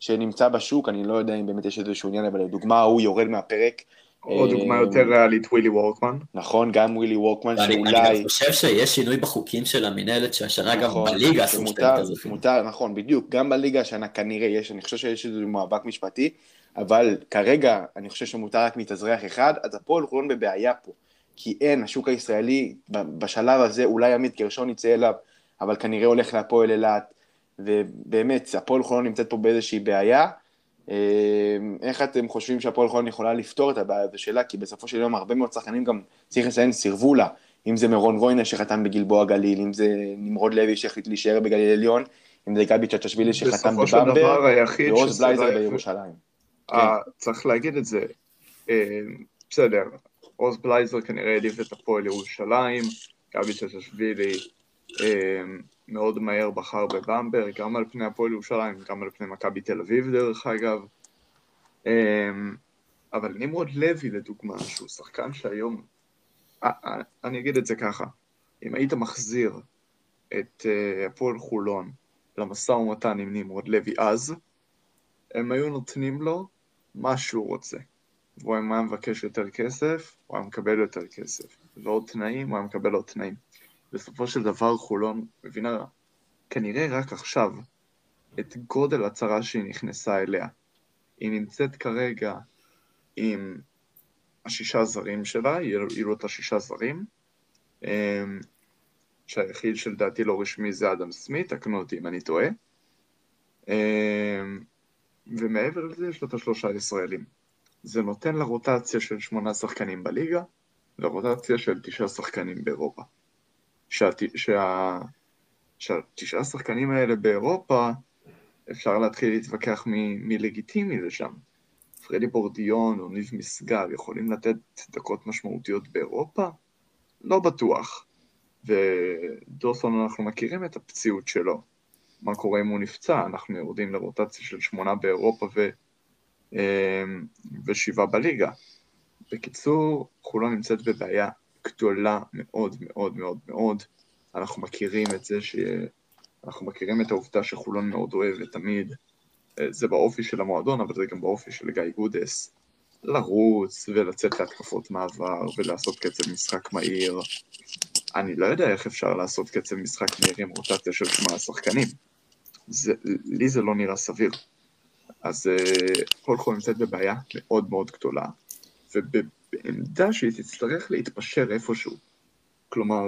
שנמצא בשוק, אני לא יודע אם באמת יש איזשהו עניין, אבל לדוגמה הוא יורד מהפרק, או דוגמה יותר ריאלית, ווילי וורקמן. נכון, גם ווילי וורקמן, שאולי... אני חושב שיש שינוי בחוקים של המינהלת, שהשנה גם נכון, בליגה עשו שתי מתאזרחים. מותר, נכון, בדיוק, גם בליגה השנה כנראה יש, אני חושב שיש איזה מאבק משפטי, אבל כרגע אני חושב שמותר רק מתאזרח אחד, אז הפועל חולון בבעיה פה. כי אין, השוק הישראלי בשלב הזה, אולי עמית גרשון יצא אליו, אבל כנראה הולך להפועל אילת, ובאמת, הפועל חולון נמצאת פה באיזושהי בעיה. אמ, איך אתם חושבים שהפועל חולון יכולה לפתור את הבעיה הזו שלה? כי בסופו של יום הרבה מאוד שחקנים גם, צריך לציין, סירבו לה. אם זה מרון וויינר שחתם בגלבוע גליל, אם זה נמרוד לוי שהחליט להישאר בגליל עליון, אם זה גבי צ'צ'שווילי שחתם בבמבר, ועוז בלייזר בירושלים. כן. צריך להגיד את זה. אמ, בסדר, עוז בלייזר כנראה העדיף את הפועל ירושלים, גבי צ'צ'שווילי אמ, מאוד מהר בחר בבמבר, גם על פני הפועל ירושלים, גם על פני מכבי תל אביב דרך אגב. אמ, אבל נמרוד לוי לדוגמה, שהוא שחקן שהיום, אני אגיד את זה ככה, אם היית מחזיר את אה, הפועל חולון למשא ומתן עם נמרוד לוי אז, הם היו נותנים לו מה שהוא רוצה. והוא היה מבקש יותר כסף, הוא היה מקבל יותר כסף. ועוד תנאים, הוא היה מקבל עוד תנאים. בסופו של דבר חולון מבינה כנראה רק עכשיו את גודל הצרה שהיא נכנסה אליה. היא נמצאת כרגע עם השישה זרים שלה, יהיו לו את השישה זרים, אמ, שהיחיד שלדעתי לא רשמי זה אדם סמית, תקנו אותי אם אני טועה. אמ, ומעבר לזה יש לו את השלושה ישראלים. זה נותן לה רוטציה של שמונה שחקנים בליגה, ורוטציה של תשעה שחקנים באירופה. שהתשעה שה... שה... השחקנים האלה באירופה, אפשר להתחיל להתווכח מי, מי לגיטימי לשם. פרדי בורדיון או ניב משגב יכולים לתת דקות משמעותיות באירופה? לא בטוח. ודוסון, אנחנו מכירים את הפציעות שלו. מה קורה אם הוא נפצע? אנחנו יורדים לרוטציה של שמונה באירופה ו... אמ, ושבעה בליגה. בקיצור, חולון נמצאת בבעיה גדולה מאוד מאוד מאוד מאוד. אנחנו מכירים את זה ש... אנחנו מכירים את העובדה שחולון מאוד אוהבת תמיד, אה, זה באופי של המועדון, אבל זה גם באופי של גיא גודס, לרוץ ולצאת להתקפות מעבר ולעשות קצב משחק מהיר. אני לא יודע איך אפשר לעשות קצב משחק מהיר עם רוטציה של שמונה שחקנים. זה, לי זה לא נראה סביר. אז כל חול נמצאת בבעיה מאוד מאוד גדולה. בעמדה שהיא תצטרך להתפשר איפשהו. כלומר,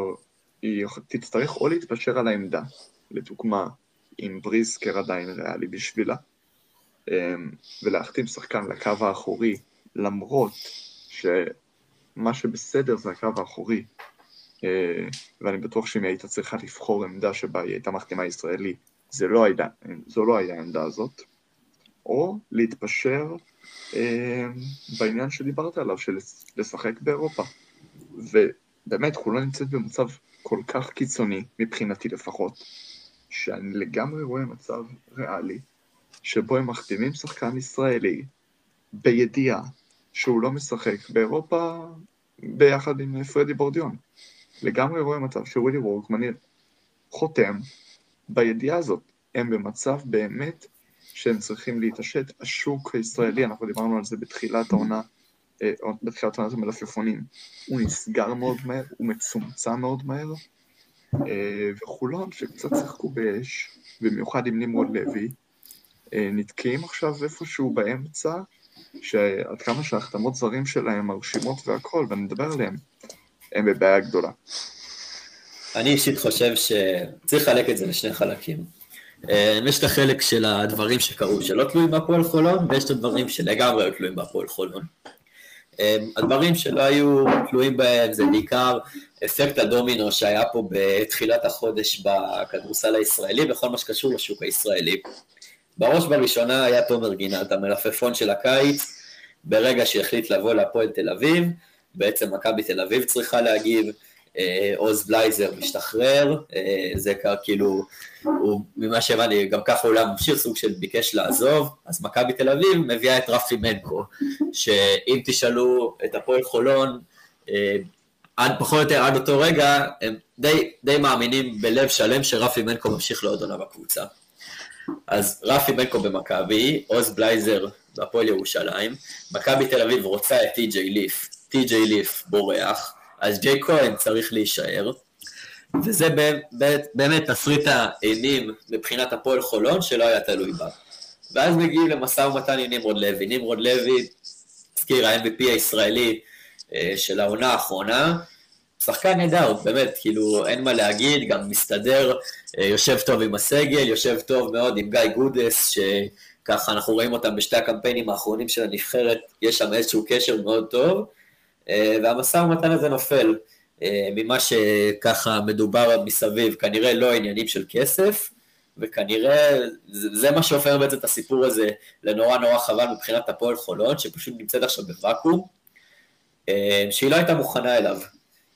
היא תצטרך או להתפשר על העמדה, לדוגמה, אם בריסקר עדיין ריאלי בשבילה, אמ, ולהחתים שחקן לקו האחורי, למרות שמה שבסדר זה הקו האחורי, אה, ואני בטוח שאם היא הייתה צריכה לבחור עמדה שבה היא הייתה מחתימה ישראלי, זה לא היה, זו לא הייתה העמדה הזאת, או להתפשר בעניין שדיברת עליו, של לשחק באירופה. ובאמת, חולון נמצאת במצב כל כך קיצוני, מבחינתי לפחות, שאני לגמרי רואה מצב ריאלי, שבו הם מחתימים שחקן ישראלי בידיעה שהוא לא משחק באירופה ביחד עם פרדי בורדיון. לגמרי רואה מצב שווילי וורקמן חותם בידיעה הזאת. הם במצב באמת שהם צריכים להתעשת. השוק הישראלי, אנחנו דיברנו על זה בתחילת העונה, אה, בתחילת עונת המלפפונים, הוא נסגר מאוד מהר, הוא מצומצם מאוד מהר, אה, וחולון, שקצת שיחקו באש, במיוחד עם נמרוד לוי, אה, נתקעים עכשיו איפשהו באמצע, שעד כמה שהחתמות זרים שלהם מרשימות והכל, ואני מדבר עליהם, הם בבעיה גדולה. אני אישית חושב שצריך לחלק את זה לשני חלקים. אה, יש את החלק של הדברים שקרו שלא תלויים בהפועל חולון, ויש את הדברים שלגמרי היו תלויים בהפועל חולון. אה, הדברים שלא היו תלויים בהם זה בעיקר אפקט הדומינו שהיה פה בתחילת החודש בכדורסל הישראלי, בכל מה שקשור לשוק הישראלי. בראש ובראשונה היה תומר גינת, המלפפון של הקיץ, ברגע שהחליט לבוא להפועל תל אביב, בעצם מכבי תל אביב צריכה להגיב, עוז בלייזר משתחרר, אה, זה כאילו, הוא, ממה שהבנתי, גם ככה אולי ממשיך סוג של ביקש לעזוב, אז מכבי תל אביב מביאה את רפי מנקו, שאם תשאלו את הפועל חולון, אה, עד פחות או יותר עד אותו רגע, הם די, די מאמינים בלב שלם שרפי מנקו ממשיך לעוד עונה בקבוצה. אז רפי מנקו במכבי, עוז בלייזר בהפועל ירושלים, מכבי תל אביב רוצה את טי.ג'יי ליף, טי.ג'יי ליף בורח, אז ג'יי כהן צריך להישאר, וזה באמת, באמת תסריט האימים מבחינת הפועל חולון שלא היה תלוי בה. ואז מגיעים למשא ומתן עם נמרוד לוי. נמרוד לוי, הזכיר ה-MVP הישראלי אה, של העונה האחרונה, שחקן נהדר, באמת, כאילו, אין מה להגיד, גם מסתדר, אה, יושב טוב עם הסגל, יושב טוב מאוד עם גיא גודס, שככה אנחנו רואים אותם בשתי הקמפיינים האחרונים של הנבחרת, יש שם איזשהו קשר מאוד טוב, והמשא ומתן הזה נופל. אה, ממה שככה מדובר מסביב, כנראה לא עניינים של כסף, וכנראה זה, מה שהופך בעצם את הסיפור הזה לנורא נורא חבל מבחינת הפועל חולון, שפשוט נמצאת עכשיו בוואקום, שהיא לא הייתה מוכנה אליו.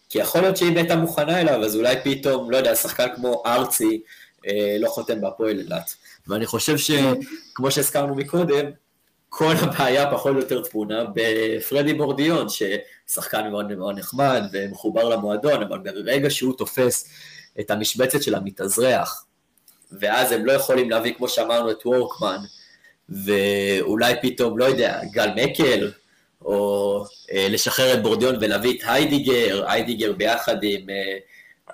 כי יכול להיות שאם הייתה מוכנה אליו, אז אולי פתאום, לא יודע, שחקן כמו ארצי אה, לא חותם בהפועל אילת. ואני חושב שכמו שהזכרנו מקודם, כל הבעיה פחות או יותר תמונה בפרדי בורדיון, ששחקן מאוד מאוד נחמד ומחובר למועדון, אבל ברגע שהוא תופס את המשבצת של המתאזרח, ואז הם לא יכולים להביא, כמו שאמרנו, את וורקמן, ואולי פתאום, לא יודע, גל מקל, או אה, לשחרר את בורדיון ולהביא את היידיגר, היידיגר ביחד עם, אה,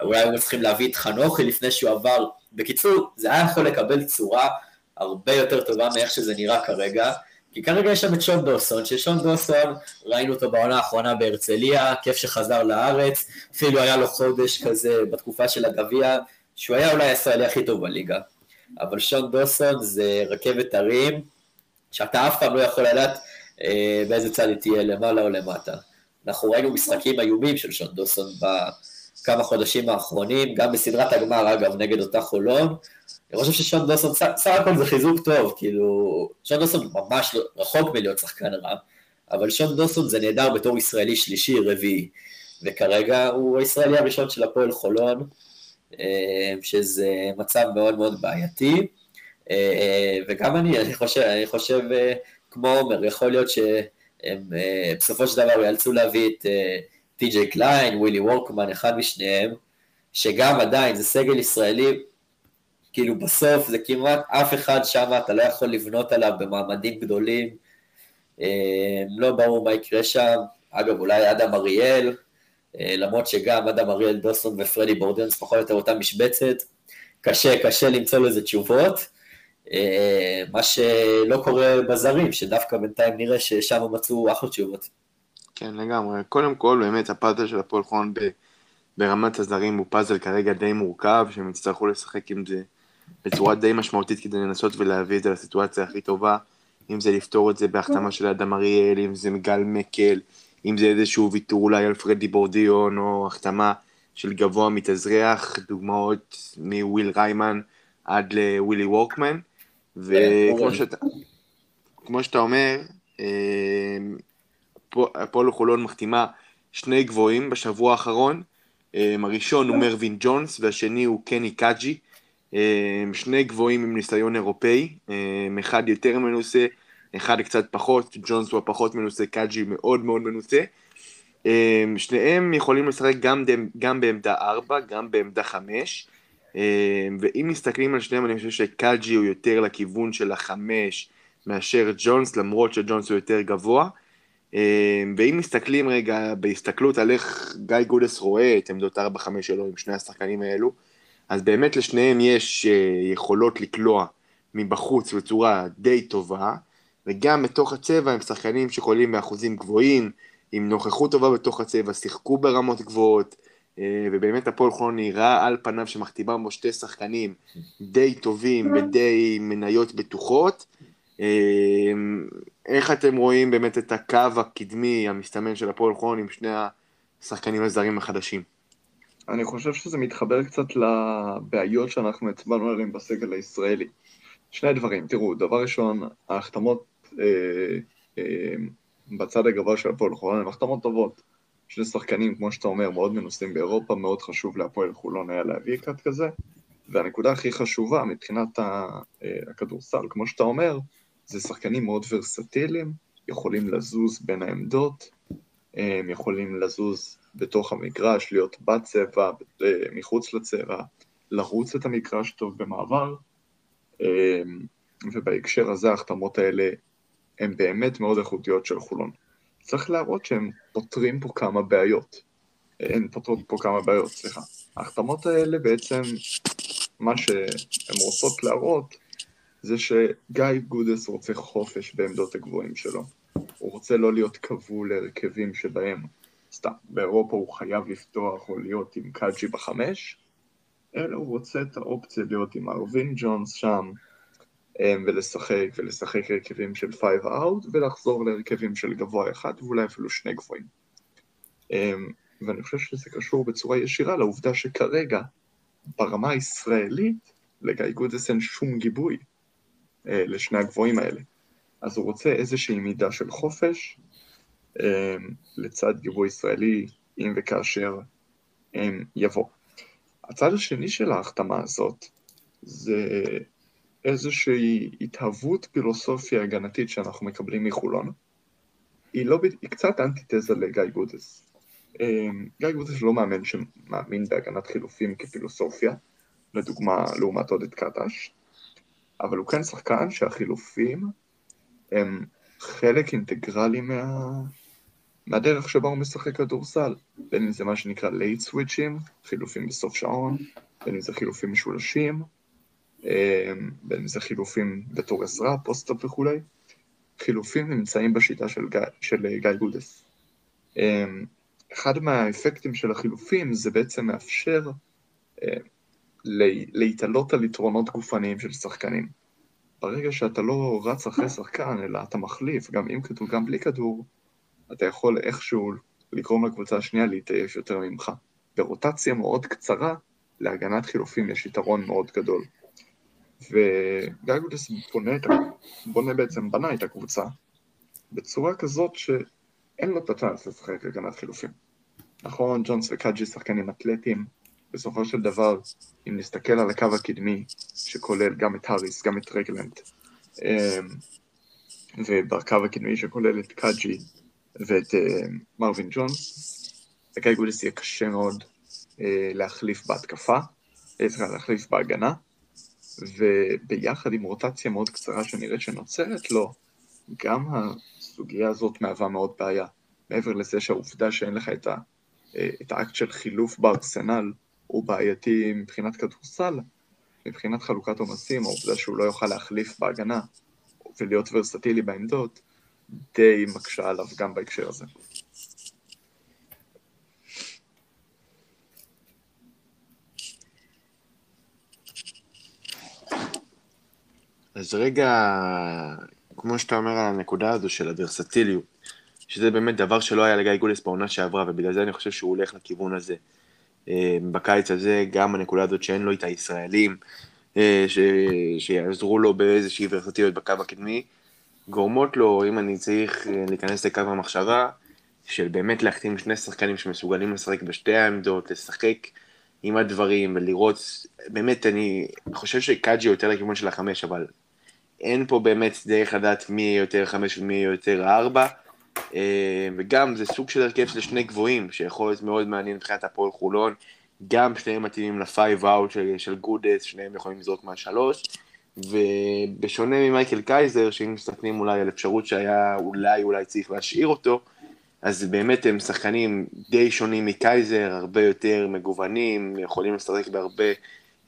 אולי היו צריכים להביא את חנוכי לפני שהוא עבר. בקיצור, זה היה יכול לקבל צורה הרבה יותר טובה מאיך שזה נראה כרגע, כי כרגע יש שם את שון דוסון, ששון דוסון, ראינו אותו בעונה האחרונה בהרצליה, כיף שחזר לארץ, אפילו היה לו חודש כזה בתקופה של הגביע, שהוא היה אולי הישראלי הכי טוב בליגה. אבל שון דוסון זה רכבת הרים, שאתה אף פעם לא יכול לדעת אה, באיזה צד היא תהיה, למעלה או למטה. אנחנו ראינו משחקים איומים של שון דוסון בכמה חודשים האחרונים, גם בסדרת הגמר, אגב, נגד אותה חולון. אני חושב ששון דוסון, סך הכל זה חיזוק טוב, כאילו, שון דוסון ממש רחוק מלהיות שחקן רע, אבל שון דוסון זה נהדר בתור ישראלי שלישי, רביעי, וכרגע הוא הישראלי הראשון של הפועל חולון, אה, שזה מצב מאוד מאוד בעייתי, אה, וגם אני, אני חושב, אני חושב כמו עומר, יכול להיות שהם אה, בסופו של דבר יאלצו להביא את אה, טי.ג'יי קליין, ווילי וורקמן, אחד משניהם, שגם עדיין זה סגל ישראלי, כאילו בסוף זה כמעט אף אחד שם אתה לא יכול לבנות עליו במעמדים גדולים, אה, לא ברור מה יקרה שם, אגב אולי אדם אריאל, למרות שגם אדם אריאל דוסון ופרדי בורדנס פחות או יותר אותה משבצת, קשה, קשה למצוא לזה תשובות. אה, מה שלא קורה בזרים, שדווקא בינתיים נראה ששם מצאו אחלה תשובות. כן, לגמרי. קודם כל, באמת, הפאזל של הפועל חולון ברמת הזרים הוא פאזל כרגע די מורכב, שהם יצטרכו לשחק עם זה בצורה די משמעותית כדי לנסות ולהביא את זה לסיטואציה הכי טובה, אם זה לפתור את זה בהחתמה של אדם אריאל, אם זה מגל מקל, אם זה איזשהו ויתור אולי על פרדי בורדיון, או החתמה של גבוה מתאזרח, דוגמאות מוויל ריימן עד לווילי וורקמן, וכמו שאתה, כמו שאתה אומר, אה, הפועל חולון מחתימה שני גבוהים בשבוע האחרון, אה, הראשון הוא מרווין ג'ונס והשני הוא קני קאג'י, שני גבוהים עם ניסיון אירופאי, אחד יותר מנוסה, אחד קצת פחות, ג'ונס הוא הפחות מנוסה, קאג'י מאוד מאוד מנוסה. שניהם יכולים לשחק גם, גם בעמדה 4, גם בעמדה 5, ואם מסתכלים על שניהם אני חושב שקאג'י הוא יותר לכיוון של החמש מאשר ג'ונס, למרות שג'ונס הוא יותר גבוה. ואם מסתכלים רגע בהסתכלות על איך גיא גודס רואה את עמדות 4-5 שלו עם שני השחקנים האלו, אז באמת לשניהם יש יכולות לקלוע מבחוץ בצורה די טובה, וגם בתוך הצבע הם שחקנים שיכולים באחוזים גבוהים, עם נוכחות טובה בתוך הצבע, שיחקו ברמות גבוהות, ובאמת הפועל חולון נראה על פניו שמכתיבה בו שתי שחקנים די טובים ודי מניות בטוחות. איך אתם רואים באמת את הקו הקדמי המסתמן של הפועל חולון עם שני השחקנים הזרים החדשים? אני חושב שזה מתחבר קצת לבעיות שאנחנו הצבענו עליהן בסגל הישראלי. שני דברים, תראו, דבר ראשון, ההחתמות אה, אה, בצד הגבוה של הפועל חולון הן החתמות טובות. שני שחקנים, כמו שאתה אומר, מאוד מנוסים באירופה, מאוד חשוב להפועל חולון היה להביא אחד כזה. והנקודה הכי חשובה מבחינת הכדורסל, כמו שאתה אומר, זה שחקנים מאוד ורסטיליים, יכולים לזוז בין העמדות, הם יכולים לזוז בתוך המגרש, להיות בצבע, מחוץ לצבע, לרוץ את המגרש טוב במעבר, ובהקשר הזה ההחתמות האלה הן באמת מאוד איכותיות של חולון. צריך להראות שהם פותרים פה כמה בעיות. הן פותרות פה כמה בעיות, סליחה. ההחתמות האלה בעצם, מה שהן רוצות להראות, זה שגיא גודס רוצה חופש בעמדות הגבוהים שלו. הוא רוצה לא להיות כבול להרכבים שבהם, סתם, באירופה הוא חייב לפתוח או להיות עם קאג'י בחמש, אלא הוא רוצה את האופציה להיות עם מרווין ג'ונס שם, אמ, ולשחק, ולשחק הרכבים של five out, ולחזור להרכבים של גבוה אחד, ואולי אפילו שני גבוהים. אמ, ואני חושב שזה קשור בצורה ישירה לעובדה שכרגע, ברמה הישראלית, לגיא גודס אין שום גיבוי אה, לשני הגבוהים האלה. אז הוא רוצה איזושהי מידה של חופש, לצד גיבוי ישראלי, אם וכאשר אה, יבוא. הצד השני של ההחתמה הזאת זה איזושהי התהוות פילוסופיה הגנתית שאנחנו מקבלים מחולון. היא, לא, היא קצת אנטיתזה לגיא גודס. גיא גודס לא מאמן שמאמין בהגנת חילופים כפילוסופיה, לדוגמה לעומת עודד קטש, אבל הוא כן שחקן שהחילופים הם חלק אינטגרלי מה... מהדרך שבה הוא משחק כדורסל, בין אם זה מה שנקרא late switch ים, חילופים בסוף שעון, בין אם זה חילופים משולשים, אמ, בין אם זה חילופים בתור עזרה, post-up וכולי, חילופים נמצאים בשיטה של, של גיא גודס. אמ, אחד מהאפקטים של החילופים זה בעצם מאפשר אמ, להתעלות על יתרונות גופניים של שחקנים. ברגע שאתה לא רץ אחרי שחקן, אלא אתה מחליף, גם עם כדור, גם בלי כדור, אתה יכול איכשהו לגרום לקבוצה השנייה להתעייף יותר ממך. ברוטציה מאוד קצרה, להגנת חילופים יש יתרון מאוד גדול. וגייגודס בונה, בונה בעצם, בנה את הקבוצה בצורה כזאת שאין לו את הצ'אנס לשחק הגנת חילופים. נכון, ג'ונס וקאג'י שחקנים אתלטיים, בסופו של דבר, אם נסתכל על הקו הקדמי, שכולל גם את האריס, גם את רגלנד, אמ, ובקו הקדמי שכולל את קאג'י ואת אמ, מרווין ג'ונס, לגיא גודס יהיה קשה מאוד אה, להחליף בהתקפה, אה, להחליף בהגנה, וביחד עם רוטציה מאוד קצרה שנראית שנוצרת לו, גם הסוגיה הזאת מהווה מאוד בעיה. מעבר לזה שהעובדה שאין לך את, ה, אה, את האקט של חילוף בארסנל הוא בעייתי מבחינת כדורסל, מבחינת חלוקת עומסים, העובדה שהוא לא יוכל להחליף בהגנה ולהיות ורסטילי בעמדות, די מקשה עליו גם בהקשר הזה. אז רגע, כמו שאתה אומר על הנקודה הזו של הוורסטיליות, שזה באמת דבר שלא היה לגיא גולס בעונה שעברה, ובגלל זה אני חושב שהוא הולך לכיוון הזה. אה, בקיץ הזה, גם הנקודה הזאת שאין לו את הישראלים, אה, ש... שיעזרו לו באיזושהי וורסטיליות בקו הקדמי, גורמות לו, אם אני צריך אה, להיכנס לקו המחשבה, של באמת להחתים שני שחקנים שמסוגלים לשחק בשתי העמדות, לשחק עם הדברים ולראות, באמת אני חושב שקאג'י יותר לכיוון של החמש, אבל אין פה באמת דרך לדעת מי יהיה יותר חמש ומי יהיה יותר ארבע, אה, וגם זה סוג של הרכב של שני גבוהים, שיכול להיות מאוד מעניין מבחינת הפועל חולון, גם שניהם מתאימים ל five out של, של גודס, שניהם יכולים לזרוק מהשלוש, ובשונה ממייקל קייזר, שאם מסתכלים אולי על אפשרות שהיה אולי אולי צריך להשאיר אותו, אז באמת הם שחקנים די שונים מקייזר, הרבה יותר מגוונים, יכולים לשחק בהרבה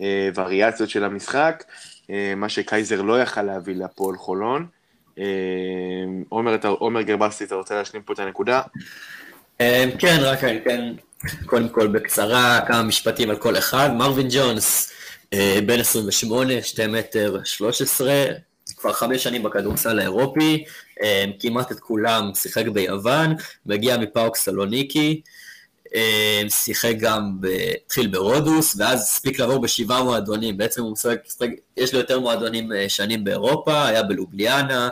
אה, וריאציות של המשחק, אה, מה שקייזר לא יכל להביא להפועל חולון. אה, עומר, עומר גרבסטי, אתה רוצה להשלים פה את הנקודה? אה, כן, רק אני אתן קודם כל בקצרה כמה משפטים על כל אחד. מרווין ג'ונס, בן 28, 2 מטר 13, כבר חמש שנים בכדורסל האירופי, אה, כמעט את כולם שיחק ביוון, מגיע מפאוק סלוניקי, אה, שיחק גם, התחיל ברודוס, ואז הספיק לעבור בשבעה מועדונים, בעצם הוא משחק, יש לו יותר מועדונים אה, שנים באירופה, היה בלובליאנה,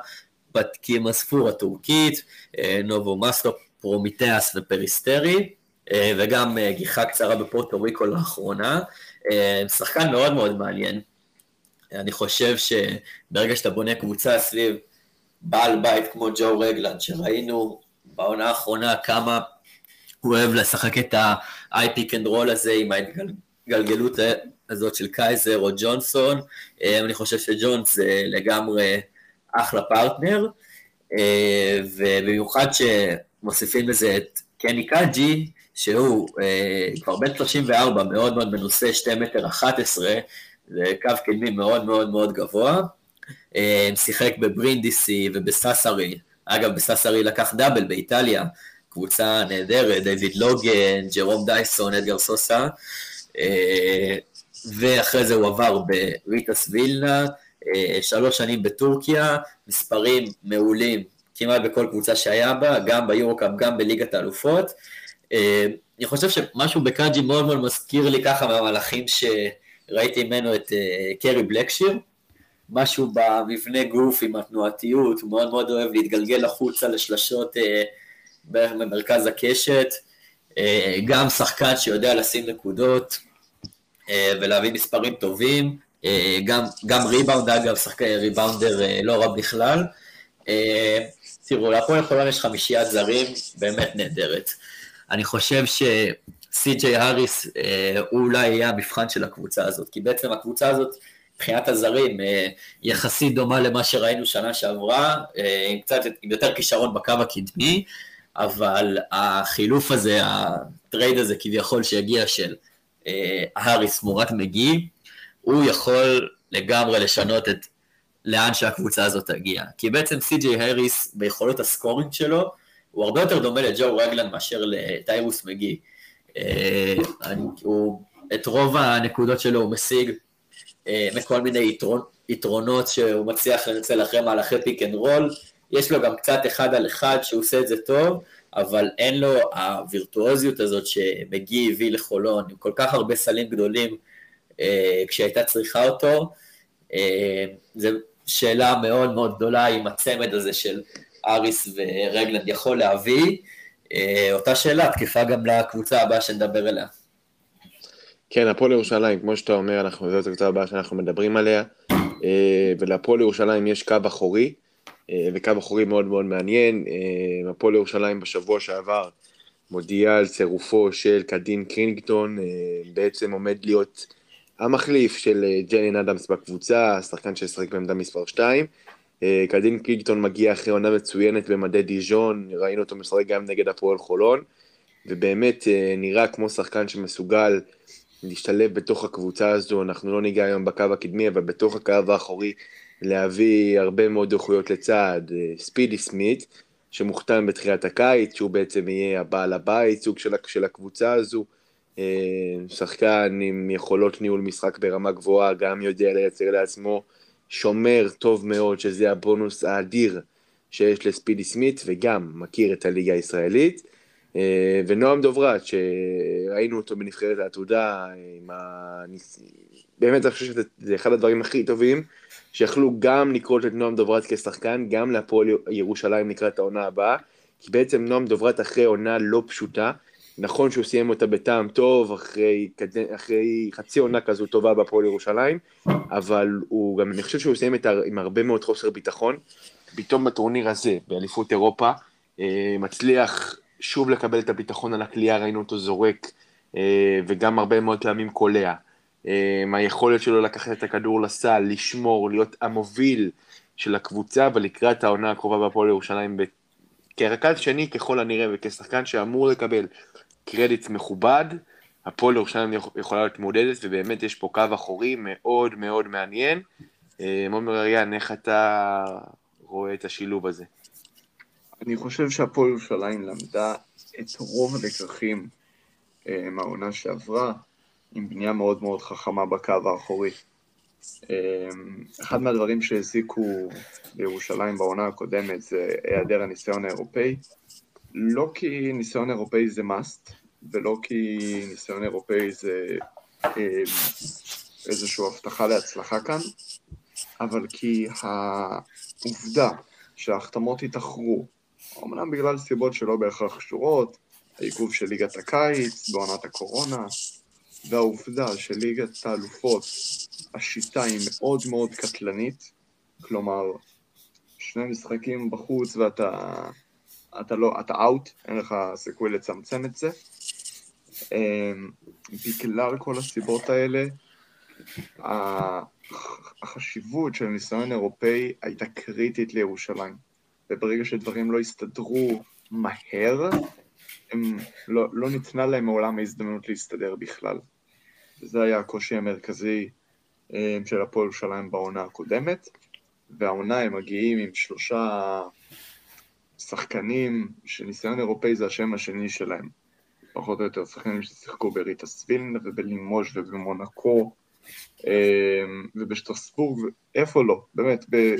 בפטקים ספור הטורקית, נובו מסטו, פרומיטאס ופריסטרי, וגם גיחה קצרה בפורטו ריקו לאחרונה. שחקן מאוד מאוד מעניין. אני חושב שברגע שאתה בונה קבוצה סביב בעל בית כמו ג'ו רגלנד, שראינו בעונה האחרונה כמה הוא אוהב לשחק את ה-high pick and roll הזה עם ההתגלגלות הזאת של קייזר או ג'ונסון, אה, אני חושב שג'ונס זה לגמרי אחלה פרטנר, אה, ובמיוחד שמוסיפים לזה את קני קאג'י, שהוא אה, כבר בן 34, מאוד מאוד מנוסה, 2 מטר 11, זה קו קדמי מאוד מאוד מאוד גבוה. אה, שיחק בברינדיסי ובססרי, אגב בססרי לקח דאבל באיטליה, קבוצה נהדרת, דיוויד לוגן, ג'רום דייסון, אדגר סוסה, אה, ואחרי זה הוא עבר בריטס וילנה, אה, שלוש שנים בטורקיה, מספרים מעולים כמעט בכל קבוצה שהיה בה, גם ביורוקאפ, גם בליגת האלופות. אני חושב שמשהו בקאג'י מאוד מאוד מזכיר לי ככה מהמהלכים שראיתי ממנו את קרי בלקשיר, משהו במבנה גוף עם התנועתיות, הוא מאוד מאוד אוהב להתגלגל החוצה לשלשות אה, במרכז הקשת, אה, גם שחקן שיודע לשים נקודות אה, ולהביא מספרים טובים, אה, גם, גם ריבאונד אגב, שחקן ריבאונדר אה, לא רע בכלל. אה, תראו, להפועל חולון יש חמישיית זרים באמת נהדרת. אני חושב שסי.ג'יי האריס אה, הוא אולי יהיה המבחן של הקבוצה הזאת, כי בעצם הקבוצה הזאת מבחינת הזרים אה, יחסית דומה למה שראינו שנה שעברה, אה, עם קצת, עם יותר כישרון בקו הקדמי, אבל החילוף הזה, הטרייד הזה כביכול שהגיע של האריס תמורת מגי, הוא יכול לגמרי לשנות את לאן שהקבוצה הזאת תגיע. כי בעצם סי.ג'יי האריס ביכולות ה scoring שלו, הוא הרבה יותר דומה לג'ו רגלנד מאשר לטיירוס מגי. הוא, את רוב הנקודות שלו הוא משיג אה, מכל מיני יתרון, יתרונות שהוא מצליח לנצל אחרי מהלכי pick and roll, יש לו גם קצת אחד על אחד שהוא עושה את זה טוב, אבל אין לו הווירטואוזיות הזאת שמגי הביא לחולון, עם כל כך הרבה סלים גדולים אה, כשהייתה צריכה אותו, אה, זו שאלה מאוד מאוד גדולה אם הצמד הזה של אריס ורגלנד יכול להביא, אה, אותה שאלה תקפה גם לקבוצה הבאה שנדבר עליה. כן, הפועל ירושלים, כמו שאתה אומר, אנחנו, זאת הקבוצה הבאה שאנחנו מדברים עליה, אה, ולהפועל ירושלים יש קו אחורי, אה, וקו אחורי מאוד מאוד מעניין. הפועל ירושלים בשבוע שעבר מודיעה על צירופו של קדין קרינגטון, בעצם עומד להיות המחליף של ג'נין אדמס בקבוצה, השחקן שישחק בעמדה מספר 2. קדין קרינגטון מגיע אחרי עונה מצוינת במדי דיז'ון, ראינו אותו משחק גם נגד הפועל חולון, ובאמת נראה כמו שחקן שמסוגל להשתלב בתוך הקבוצה הזו, אנחנו לא ניגע היום בקו הקדמי, אבל בתוך הקו האחורי להביא הרבה מאוד איכויות לצעד. אה, ספידי סמית, שמוכתם בתחילת הקיץ, שהוא בעצם יהיה הבעל הבית, סוג של, של הקבוצה הזו. אה, שחקן עם יכולות ניהול משחק ברמה גבוהה, גם יודע לייצר לעצמו שומר טוב מאוד, שזה הבונוס האדיר שיש לספידי סמית, וגם מכיר את הליגה הישראלית. אה, ונועם דוברת, שראינו אותו בנבחרת העתודה, עם הניס... באמת אני חושב שזה אחד הדברים הכי טובים, שיכלו גם לקרות את נועם דוברת כשחקן, גם להפועל ירושלים לקראת העונה הבאה, כי בעצם נועם דוברת אחרי עונה לא פשוטה, נכון שהוא סיים אותה בטעם טוב, אחרי, אחרי חצי עונה כזו טובה בהפועל ירושלים, אבל הוא גם, אני חושב שהוא סיים את, עם הרבה מאוד חוסר ביטחון, פתאום בטורניר הזה, באליפות אירופה, אה, מצליח שוב לקבל את הביטחון על הכלייה, ראינו אותו זורק, אה, וגם הרבה מאוד פעמים קולע. אה, היכולת שלו לקחת את הכדור לסל, לשמור, להיות המוביל של הקבוצה, ולקראת העונה הקרובה בהפועל ירושלים, כרכז שני ככל הנראה, וכשחקן שאמור לקבל קרדיט מכובד, הפועל ירושלים יכולה להיות מודדת, ובאמת יש פה קו אחורי מאוד מאוד מעניין. עומר אריאן, איך אתה רואה את השילוב הזה? אני חושב שהפועל ירושלים למדה את רוב הלקחים אה, מהעונה שעברה, עם בנייה מאוד מאוד חכמה בקו האחורי. אה, אחד מהדברים שהזיקו לירושלים בעונה הקודמת זה היעדר הניסיון האירופאי, לא כי ניסיון אירופאי זה must, ולא כי ניסיון אירופאי זה אה, איזושהי הבטחה להצלחה כאן, אבל כי העובדה שההחתמות התאחרו, אמנם בגלל סיבות שלא בהכרח קשורות, העיכוב של ליגת הקיץ בעונת הקורונה, והעובדה שליגת האלופות, השיטה היא מאוד מאוד קטלנית, כלומר, שני משחקים בחוץ ואתה אתה לא, אתה אאוט, אין לך סיכוי לצמצם את זה. אמ, בגלל כל הסיבות האלה, החשיבות של הניסיון האירופאי הייתה קריטית לירושלים. וברגע שדברים לא הסתדרו מהר, הם, לא, לא ניתנה להם מעולם ההזדמנות להסתדר בכלל. וזה היה הקושי המרכזי אה, של הפועל ירושלים בעונה הקודמת, והעונה הם מגיעים עם שלושה שחקנים שניסיון אירופאי זה השם השני שלהם. פחות או יותר שחקנים ששיחקו בריטה סבילן ובלימוז' ובמונקו אה, ובשטרסבורג, איפה לא, באמת, ב,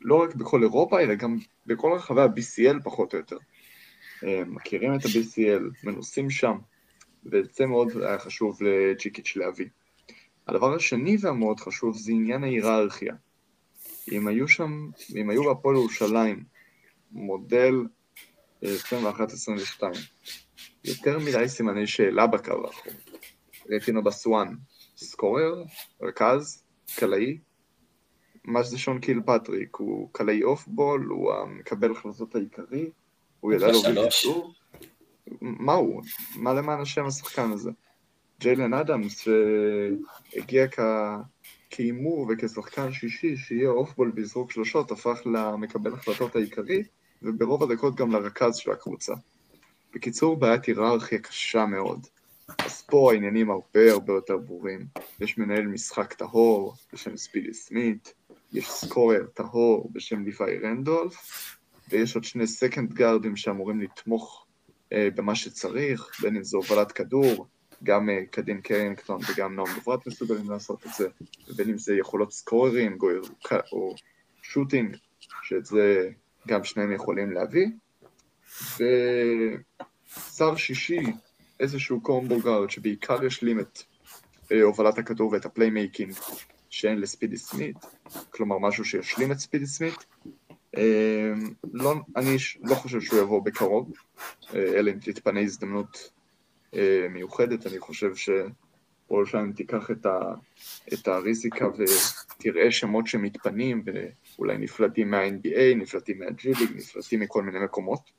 לא רק בכל אירופה, אלא גם בכל רחבי ה-BCL פחות או יותר. אה, מכירים את ה-BCL, מנוסים שם, ואת זה מאוד היה חשוב לג'יקיץ' להביא. הדבר השני והמאוד חשוב זה עניין ההיררכיה. אם היו שם, אם היו בהפועל ירושלים מודל 21-22, אה, יותר מדי סימני שאלה בקו האחור. רטין אובסואן, scorer, רכז, קלעי, מה שזה שון קילפטריק, הוא קלעי off ball, הוא המקבל החלטות העיקרי, הוא ידע להוביל כדור. מה הוא? מה למען השם השחקן הזה? ג'יילן אדמס, שהגיע כ... כהימור וכשחקן שישי, שיהיה off ball ויזרוק שלושות, הפך למקבל החלטות העיקרי, וברוב הדקות גם לרכז של הקבוצה. בקיצור, בעיית היררכיה קשה מאוד. אז פה העניינים הרבה הרבה יותר ברורים. יש מנהל משחק טהור בשם ספידי סמית, יש scorer טהור בשם ליוואי רנדולף, ויש עוד שני second guard ים שאמורים לתמוך אה, במה שצריך, בין אם זה הובלת כדור, גם אה, קדין קרינגטון וגם נועם דוברת מסוגלים לעשות את זה, ובין אם זה יכולות scoring או, או shooting, שאת זה גם שניהם יכולים להביא. ושר שישי, איזשהו combo guard שבעיקר ישלים את אה, הובלת הכדור ואת ה playmaking שאין לספידי סמית, כלומר משהו שישלים את ספידי סמית. אה, לא, אני לא חושב שהוא יבוא בקרוב, אלא אם תתפנה הזדמנות מיוחדת, אני חושב שפועל שם תיקח את, ה, את הריזיקה ותראה שמות שמתפנים ואולי נפלטים מה-NBA, נפלטים מהג'יליג, נפלטים מכל מיני מקומות,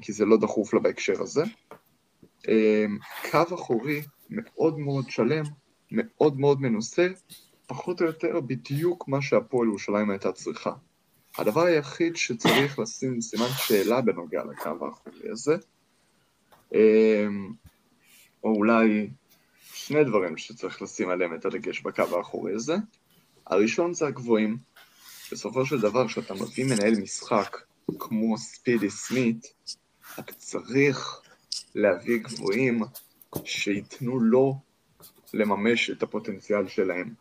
כי זה לא דחוף לה בהקשר הזה. קו אחורי מאוד מאוד שלם, מאוד מאוד מנוסה, פחות או יותר בדיוק מה שהפועל ירושלים הייתה צריכה. הדבר היחיד שצריך לשים סימן שאלה בנוגע לקו האחורי הזה, או אולי שני דברים שצריך לשים עליהם את הדגש בקו האחורי הזה. הראשון זה הגבוהים. בסופו של דבר, כשאתה מביא מנהל משחק כמו ספידי סמית, אתה צריך להביא גבוהים שייתנו לו לממש את הפוטנציאל שלהם.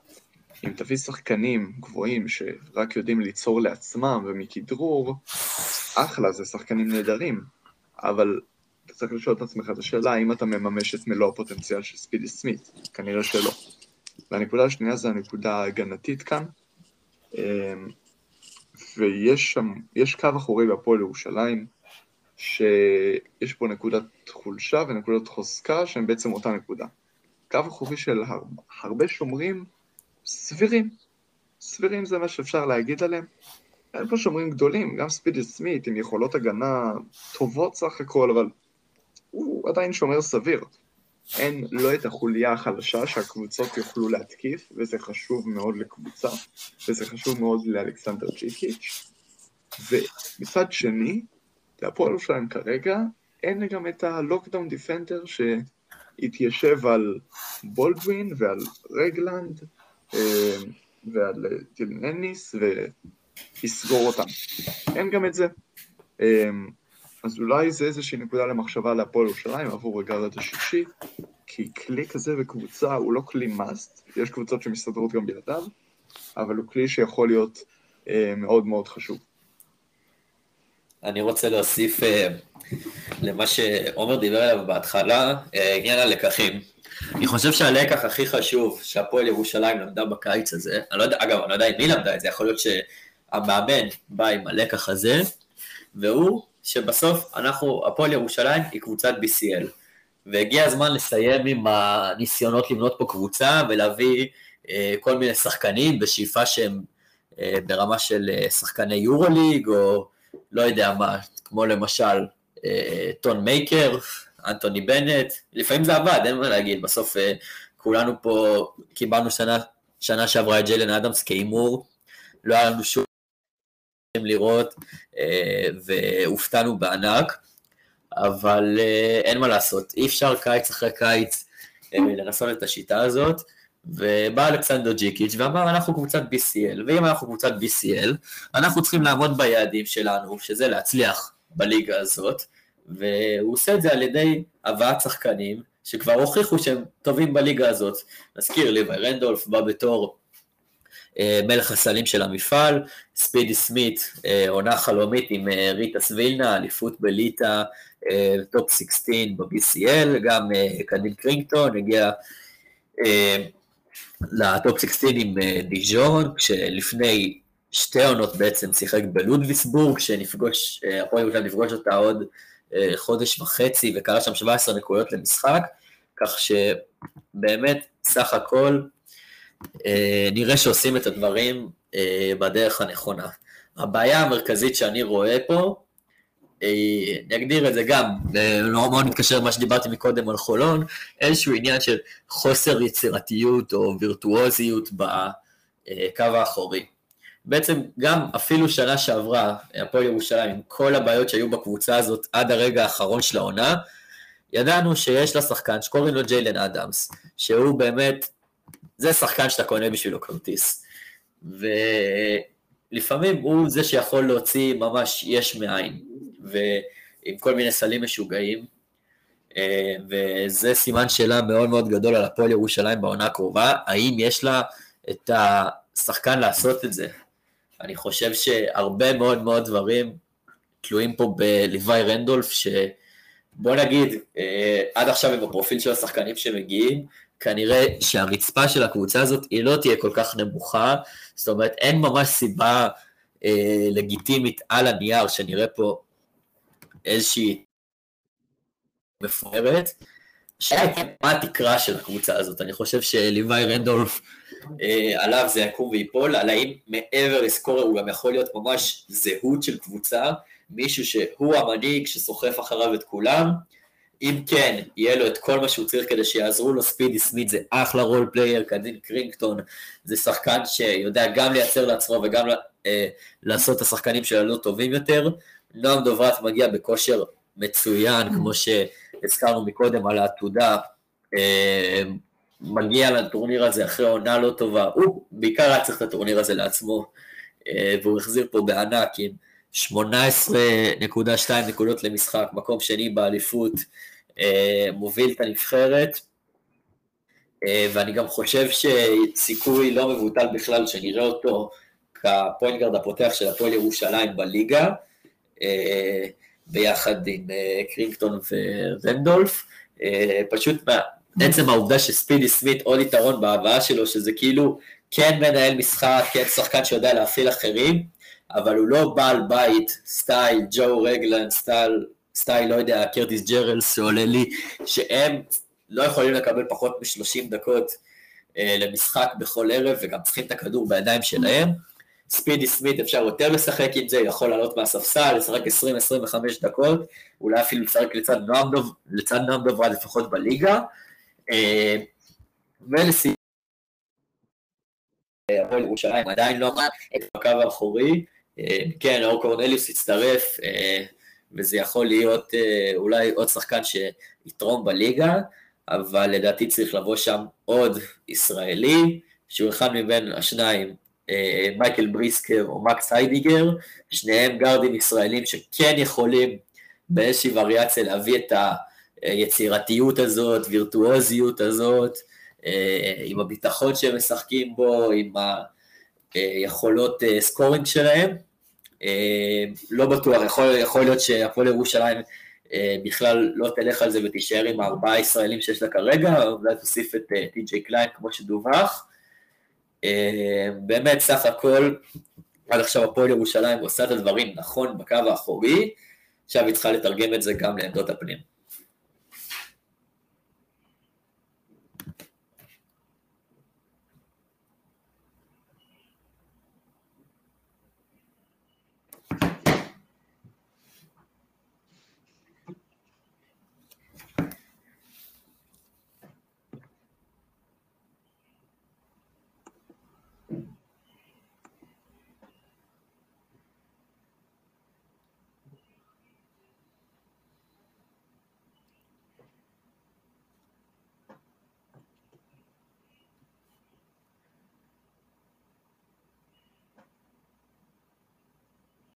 אם תביא שחקנים גבוהים שרק יודעים ליצור לעצמם ומכדרור, אחלה, זה שחקנים נהדרים, אבל צריך לשאול את עצמך את השאלה האם אתה מממש את מלוא הפוטנציאל של ספידי סמית, כנראה שלא. והנקודה השנייה זה הנקודה ההגנתית כאן, אמ, ויש שם, יש קו אחורי בהפועל ירושלים, שיש פה נקודת חולשה ונקודת חוזקה שהן בעצם אותה נקודה. קו אחורי של הר... הרבה שומרים סבירים. סבירים זה מה שאפשר להגיד עליהם. אין פה שומרים גדולים, גם ספידי סמית עם יכולות הגנה טובות סך הכל, אבל הוא עדיין שומר סביר. אין לא את החוליה החלשה שהקבוצות יוכלו להתקיף, וזה חשוב מאוד לקבוצה, וזה חשוב מאוד לאלכסנדר צ'יקיץ'. ומצד שני, להפועל ירושלים כרגע, אין גם את הלוקדאון דיפנדר שהתיישב על בולדווין ועל רגלנד אה, ועל טילנניס ויסגור אותם. אין גם את זה. אז אולי זה איזושהי נקודה למחשבה להפועל ירושלים עבור הגארד השישי, כי כלי כזה בקבוצה הוא לא כלי מאסט, יש קבוצות שמסתדרות גם בלעדיו, אבל הוא כלי שיכול להיות אה, מאוד מאוד חשוב. אני רוצה להוסיף אה, למה שעומר דיבר עליו בהתחלה, אה, עניין הלקחים. אני חושב שהלקח הכי חשוב שהפועל ירושלים למדה בקיץ הזה, אני לא יודע, אגב, אני לא יודע אם מי למדה את זה, יכול להיות שהמאמן בא עם הלקח הזה, והוא שבסוף אנחנו, הפועל ירושלים היא קבוצת BCL, והגיע הזמן לסיים עם הניסיונות לבנות פה קבוצה ולהביא אה, כל מיני שחקנים בשאיפה שהם אה, ברמה של אה, שחקני יורוליג, או לא יודע מה, כמו למשל אה, טון מייקר, אנטוני בנט, לפעמים זה עבד, אין מה להגיד, בסוף אה, כולנו פה קיבלנו שנה, שנה שעברה את ג'יילן אדמס כהימור, לא היה לנו שום לראות, אה, והופתענו בענק, אבל אה, אין מה לעשות, אי אפשר קיץ אחרי קיץ אה, לנסות את השיטה הזאת, ובא אלכסנדר ג'יקיץ' ואמר אנחנו קבוצת BCL, ואם אנחנו קבוצת BCL, אנחנו צריכים לעמוד ביעדים שלנו, שזה להצליח בליגה הזאת, והוא עושה את זה על ידי הבאת שחקנים שכבר הוכיחו שהם טובים בליגה הזאת. נזכיר, ליוואי רנדולף בא בתור מלך הסלים של המפעל, ספידי סמית, אה, עונה חלומית עם אה, ריטאס וילנה, אליפות בליטא, top 16 ב-BCL, גם קדין קרינגטון הגיע לטופ 16 עם דיז'ון, כשלפני שתי עונות בעצם שיחק בלודוויסבורג, שנפגוש, הפועל ירושלים נפגוש אותה עוד חודש וחצי וקרה שם 17 נקודות למשחק, כך שבאמת סך הכל אה, נראה שעושים את הדברים אה, בדרך הנכונה. הבעיה המרכזית שאני רואה פה, אה, אני אגדיר את זה גם, לא מאוד מתקשר למה שדיברתי מקודם על חולון, איזשהו עניין של חוסר יצירתיות או וירטואוזיות בקו האחורי. בעצם גם אפילו שנה שעברה, הפועל ירושלים, עם כל הבעיות שהיו בקבוצה הזאת עד הרגע האחרון של העונה, ידענו שיש לה שחקן שקוראים לו ג'יילן אדמס, שהוא באמת זה שחקן שאתה קונה בשבילו כרטיס. ולפעמים הוא זה שיכול להוציא ממש יש מאין, ועם כל מיני סלים משוגעים, אה, וזה סימן שאלה מאוד מאוד גדול על הפועל ירושלים בעונה הקרובה, האם יש לה את השחקן לעשות את זה. אני חושב שהרבה מאוד מאוד דברים תלויים פה בליוואי רנדולף, שבוא נגיד, אה, עד עכשיו עם הפרופיל של השחקנים שמגיעים, כנראה שהרצפה של הקבוצה הזאת היא לא תהיה כל כך נמוכה, זאת אומרת אין ממש סיבה אה, לגיטימית על הנייר שנראה פה איזושהי מפוארת. השאלה מה התקרה של הקבוצה הזאת, אני חושב שליוואי רנדולף אה, עליו זה יקום ויפול, על האם מעבר ל scorer הוא גם יכול להיות ממש זהות של קבוצה, מישהו שהוא המנהיג שסוחף אחריו את כולם, אם כן, יהיה לו את כל מה שהוא צריך כדי שיעזרו לו, ספידי סמית זה אחלה role player, קדין קרינגטון זה שחקן שיודע גם לייצר לעצמו וגם אה, לעשות את השחקנים שלנו טובים יותר. נועם דוברת מגיע בכושר מצוין, כמו שהזכרנו מקודם על העתודה, אה, מגיע לטורניר הזה אחרי עונה לא טובה, הוא בעיקר היה צריך את הטורניר הזה לעצמו, אה, והוא החזיר פה בענק עם 18.2 נקודות למשחק, מקום שני באליפות, אה, מוביל את הנבחרת. ואני גם חושב שסיכוי לא מבוטל בכלל שנראה אותו כ point guard הפותח של הפועל ירושלים בליגה, ביחד עם קרינגטון ורנדולף. פשוט עצם העובדה שספידי סמית עוד יתרון בהבאה שלו, שזה כאילו כן מנהל משחק, כן שחקן שיודע להפעיל אחרים, אבל הוא לא בעל בית, style ג'ו רגלנד, style, style, לא יודע, קרטיס ג'רלס שעולה לי, שהם לא יכולים לקבל פחות מ-30 דקות אה, למשחק בכל ערב, וגם צריכים את הכדור בידיים שלהם. ספידי סמית אפשר יותר לשחק עם זה, יכול לעלות מהספסל, לשחק 20-25 דקות, אולי אפילו לשחק לצד נועם דוב, לצד נועם דוברד לפחות בליגה. אה, ולסיום, הפועל ירושלים עדיין לא עמד את הקו האחורי, אה, כן, אור קורנליוס הצטרף, אה, וזה יכול להיות אולי עוד שחקן שיתרום בליגה, אבל לדעתי צריך לבוא שם עוד ישראלי, שהוא אחד מבין השניים, מייקל בריסקר או מקס היידיגר, שניהם גארדים ישראלים שכן יכולים באיזושהי וריאציה להביא את היצירתיות הזאת, וירטואוזיות הזאת, אה, עם הביטחון שהם משחקים בו, עם היכולות אה, scoring שלהם. אה, לא בטוח, יכול, יכול להיות שהפועל ירושלים בכלל לא תלך על זה ותישאר עם הארבעה ישראלים שיש לה כרגע, אולי תוסיף את טי.ג'יי קליין כמו שדווח. באמת, סך הכל, עד עכשיו הפועל ירושלים עושה את הדברים נכון בקו האחורי, עכשיו היא צריכה לתרגם את זה גם לעמדות הפנים.